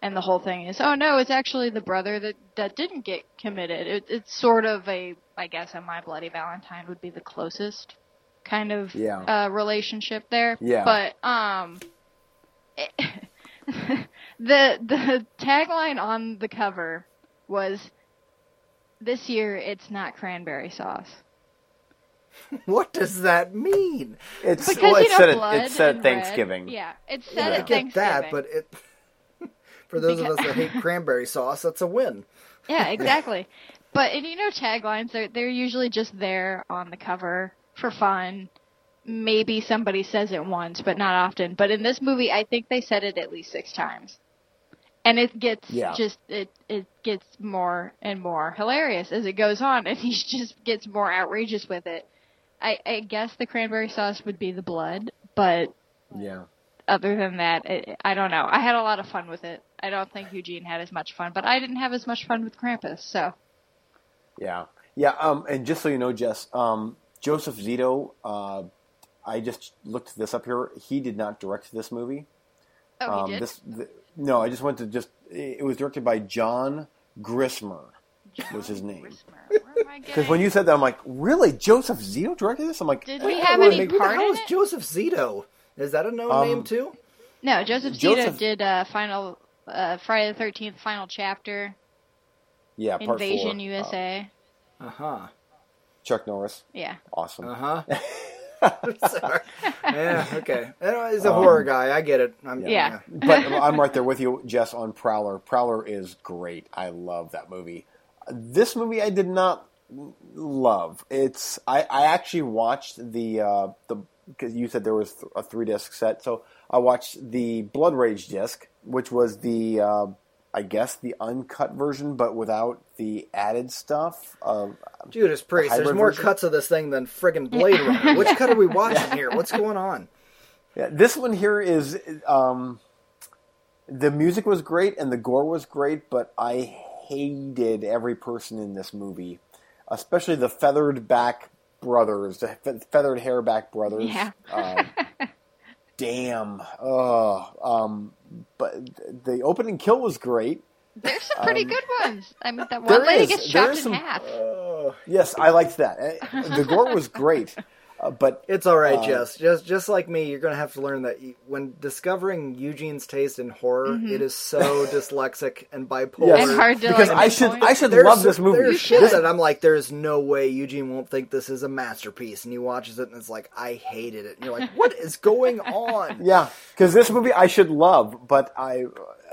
And the whole thing is, oh no, it's actually the brother that that didn't get committed. It, it's sort of a, I guess, a My Bloody Valentine would be the closest kind of Yeah. uh, relationship there. Yeah. But um, it, the the tagline on the cover was, "This year it's not cranberry sauce." What does that mean? It's Because well, you it's know, said blood at, it's said and at red. Thanksgiving. Yeah, it's said Yeah, I get Thanksgiving. that, but it for those of us that hate cranberry sauce, that's a win. Yeah, exactly. but and you know taglines they're they're usually just there on the cover for fun. Maybe somebody says it once, but not often. But in this movie, I think they said it at least six times. And it gets Yeah. just it it gets more and more hilarious as it goes on, and he just gets more outrageous with it. I, I guess the cranberry sauce would be the blood, but Yeah. other than that, it, I don't know. I had a lot of fun with it. I don't think Eugene had as much fun, but I didn't have as much fun with Krampus. So Yeah, yeah. Um, and just so you know, Jess, um, Joseph Zito. Uh, I just looked this up here. He did not direct this movie. oh, um, he did. This, th- no, I just went to just. It was directed by John Grissmer. was his name. Where am I Because when you said that, I'm like, really? Joseph Zito directed this? I'm like, Did we have any make- Who the part hell is? Joseph Zito? Is that a known Um, name too? no, Joseph Zito Joseph- did uh, final uh, Friday the Thirteenth final chapter, Yeah, part Invasion four. USA. Uh huh. Chuck Norris, yeah, awesome. Uh huh. Sorry. Yeah. Okay. He's a horror guy. I get it. I'm, Yeah. but I'm right there with you, Jess, on Prowler. Prowler is great. I love that movie. This movie I did not love. It's I, I actually watched the uh, the because you said there was a three disc set, so I watched the Blood Rage disc, which was the uh, I guess the uncut version, but without the added stuff. Of, Judas Priest. There's more version? cuts of this thing than friggin' Blade Runner. Which cut are we watching here? What's going on? Yeah, this one here is um, the music was great and the gore was great, but I hated every person in this movie, especially the feathered back brothers, the fe- feathered hair back brothers. Yeah. Um, damn. Oh, um, but the opening kill was great. there's some pretty good ones. I mean, that Um, one lady is. gets chopped in half. Oh, Yes, I liked that. Uh, The gore was great, uh, but it's all right, Uh, Jess. Just just like me, you're gonna have to learn that you, when discovering Eugene's taste in horror, it is so dyslexic and bipolar. Yes. And hard to because like, I should pinpoint. I should There's, love this movie. There's shit that I'm like, there's no way Eugene won't think this is a masterpiece, and he watches it and it's like, I hated it. And you're like, what is going on? Yeah, because this movie I should love, but I.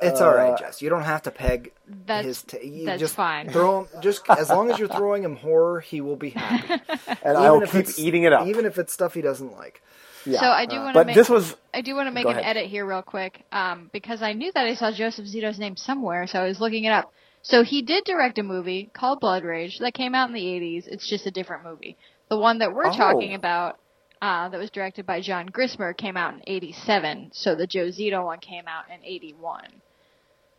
It's all right, uh, Jess. You don't have to peg That's- his. T- you that's just fine. Throw him. Just as long as you're throwing him horror, he will be happy. and I'll if keep eating it up. even if it's stuff he doesn't like. yeah. So I do want to but make. this was I do want to make an ahead. edit here real quick, um, because I knew that I saw Joseph Zito's name somewhere, so I was looking it up. So he did direct a movie called Blood Rage that came out in the 80s. It's just a different movie. The one that we're Oh. talking about, uh, that was directed by John Grissmer, came out in 87. So the Joe Zito one came out in 81.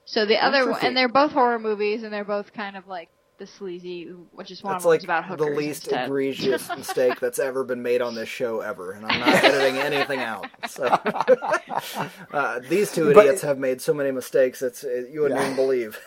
So the other one, and they're both horror movies, and they're both kind of like the sleazy, which is one That's of like about hookers the least instead. egregious mistake that's ever been made on this show ever, and I'm not editing anything out. So uh, these two But- idiots have made so many mistakes that it, you wouldn't Yeah. even believe.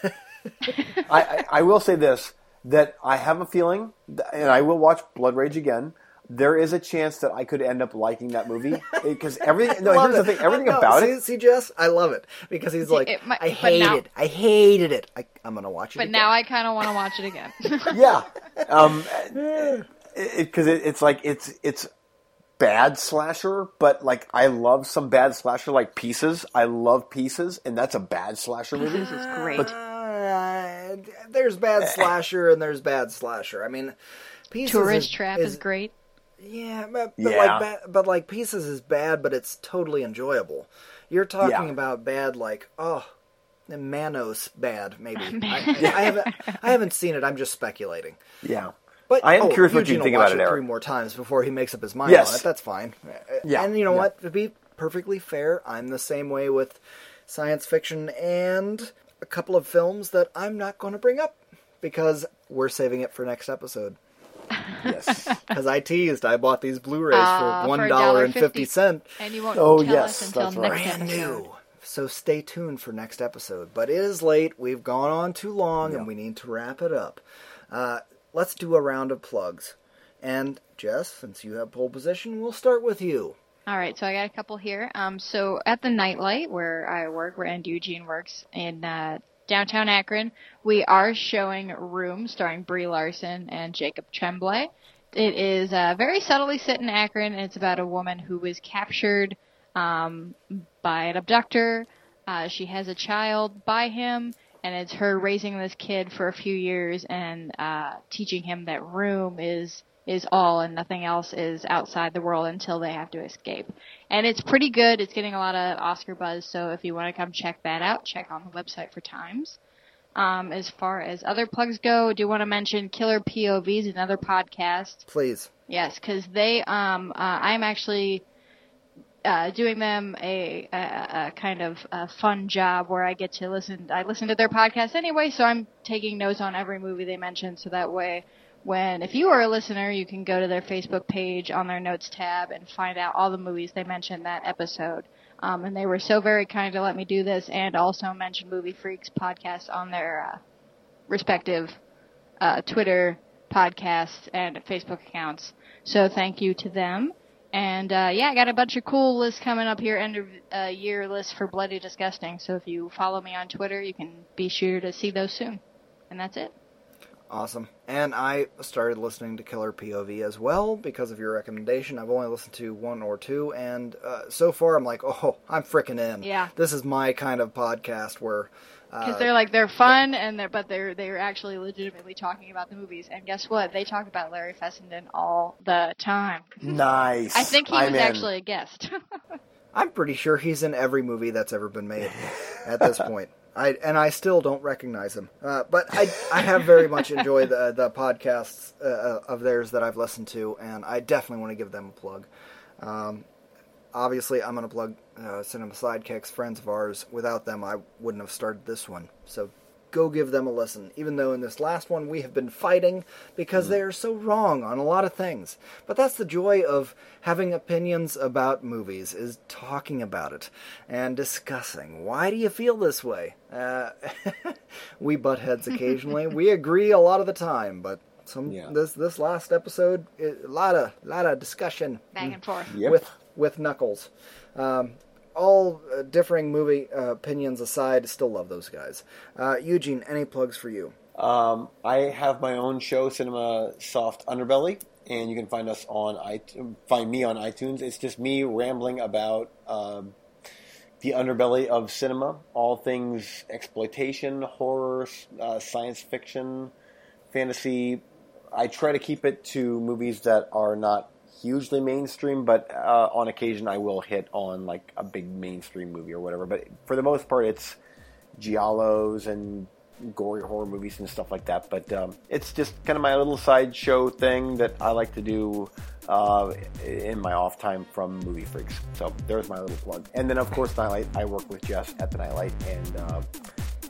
I, I, I will say this that I have a feeling, th- and I will watch Blood Rage again. There is a chance that I could end up liking that movie because everything. No, Love here's the thing. Everything No, about see, it. See, Jess, I love it because he's like, it might- I but hated, now- I hated it. I, I'm gonna watch it. But again. now I kind of want to watch it again. Yeah, um, because it, it's like it's it's bad slasher, but like I love some bad slasher like Pieces. I love Pieces, and that's a bad slasher movie. this is great. Uh, there's bad slasher and there's bad slasher. I mean, pieces Tourist is, Trap is, great. Yeah, but, but Yeah. like ba- but like pieces is bad, but it's totally enjoyable. You're talking Yeah. about bad, like oh, Manos bad, maybe. I, I haven't I haven't seen it. I'm just speculating. Yeah, But I am oh, curious what you Eugene think will about watch it, three more times before he makes up his mind Yes. on it. That's fine. Yeah, and you know yeah. what? To be perfectly fair, I'm the same way with science fiction and a couple of films that I'm not going to bring up because we're saving it for next episode. Yes. Because I teased, I bought these Blu-rays Uh, for for one dollar and fifty cent, And you won't Oh, tell yes, us until that's right. brand new. So stay tuned for next episode. But it is late. We've gone on too long, and we need to wrap it up. Uh, let's do a round of plugs. And Jess, since you have pole position, we'll start with you. All right, so I got a couple here. Um, so at the Nightlight where I work, where and Eugene works in uh, downtown Akron, we are showing Room, starring Brie Larson and Jacob Tremblay. it is uh, very subtly set in Akron, and it's about a woman who was captured um, by an abductor. Uh, she has a child by him, and it's her raising this kid for a few years and uh, teaching him that room is is all and nothing else is outside the world until they have to escape. And it's pretty good. It's getting a lot of Oscar buzz, so if you want to come check that out, check on the website for times. Um, as far as other plugs go, I do want to mention Killer POVs, another podcast. Please. Yes, because they, um, uh, I'm actually uh, doing them a, a, a kind of a fun job where I get to listen. I listen to their podcast anyway, so I'm taking notes on every movie they mention, so that way when if you are a listener, you can go to their Facebook page on their notes tab and find out all the movies they mentioned that episode. Um, and they were so very kind to let me do this and also mention Movie Freaks podcast on their uh, respective uh, Twitter podcasts and Facebook accounts. So thank you to them. And uh, yeah, I got a bunch of cool lists coming up here, end of uh, year list for Bloody Disgusting. So if you follow me on Twitter, you can be sure to see those soon. And that's it. Awesome. And I started listening to Killer POV as well because of your recommendation. I've only listened to one or two, and uh, so far I'm like, oh, I'm freaking in. Yeah. This is my kind of podcast where. Because Uh, they're like they're fun and they're but they're they're actually legitimately talking about the movies. And guess what? They talk about Larry Fessenden all the time. Nice. I think he I'm was in. actually a guest. I'm pretty sure he's in every movie that's ever been made at this point. I and I still don't recognize him, uh, but I I have very much enjoyed the the podcasts uh, of theirs that I've listened to, and I definitely want to give them a plug. Um, obviously, I'm going to plug uh, Cinema Sidekicks, friends of ours. Without them, I wouldn't have started this one. So go give them a listen. Even though in this last one we have been fighting because they are so wrong on a lot of things. But that's the joy of having opinions about movies is talking about it and discussing. Why do you feel this way? Uh, we butt heads occasionally. we agree a lot of the time, but some Yeah. this this last episode a lot of lot of discussion Back and forth. Yep. with with Knuckles. Um, all uh, differing movie uh, opinions aside, still love those guys. Uh, Eugene, any plugs for you? Um, I have my own show, Cinema Soft Underbelly, and you can find us on find me on iTunes. It's just me rambling about um, the underbelly of cinema, all things exploitation, horror, uh, science fiction, fantasy. I try to keep it to movies that are not hugely mainstream, but uh, on occasion I will hit on like a big mainstream movie or whatever. But for the most part, it's giallos and gory horror movies and stuff like that. But um, it's just kind of my little sideshow thing that I like to do uh, in my off time from Movie Freaks. So there's my little plug. And then of course Nightlight. I work with Jess at the Nightlight, and uh,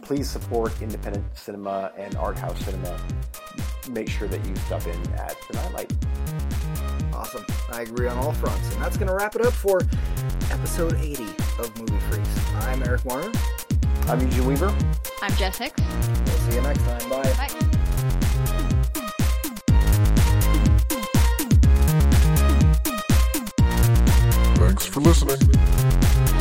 please support independent cinema and art house cinema. Make sure that you stop in at the Nightlight. Awesome. I agree on all fronts. And that's going to wrap it up for episode 80 of Movie Freaks. I'm Eric Warner. I'm Eugene Weaver. I'm Jess Hicks. We'll see you next time. Bye. Bye. Thanks for listening.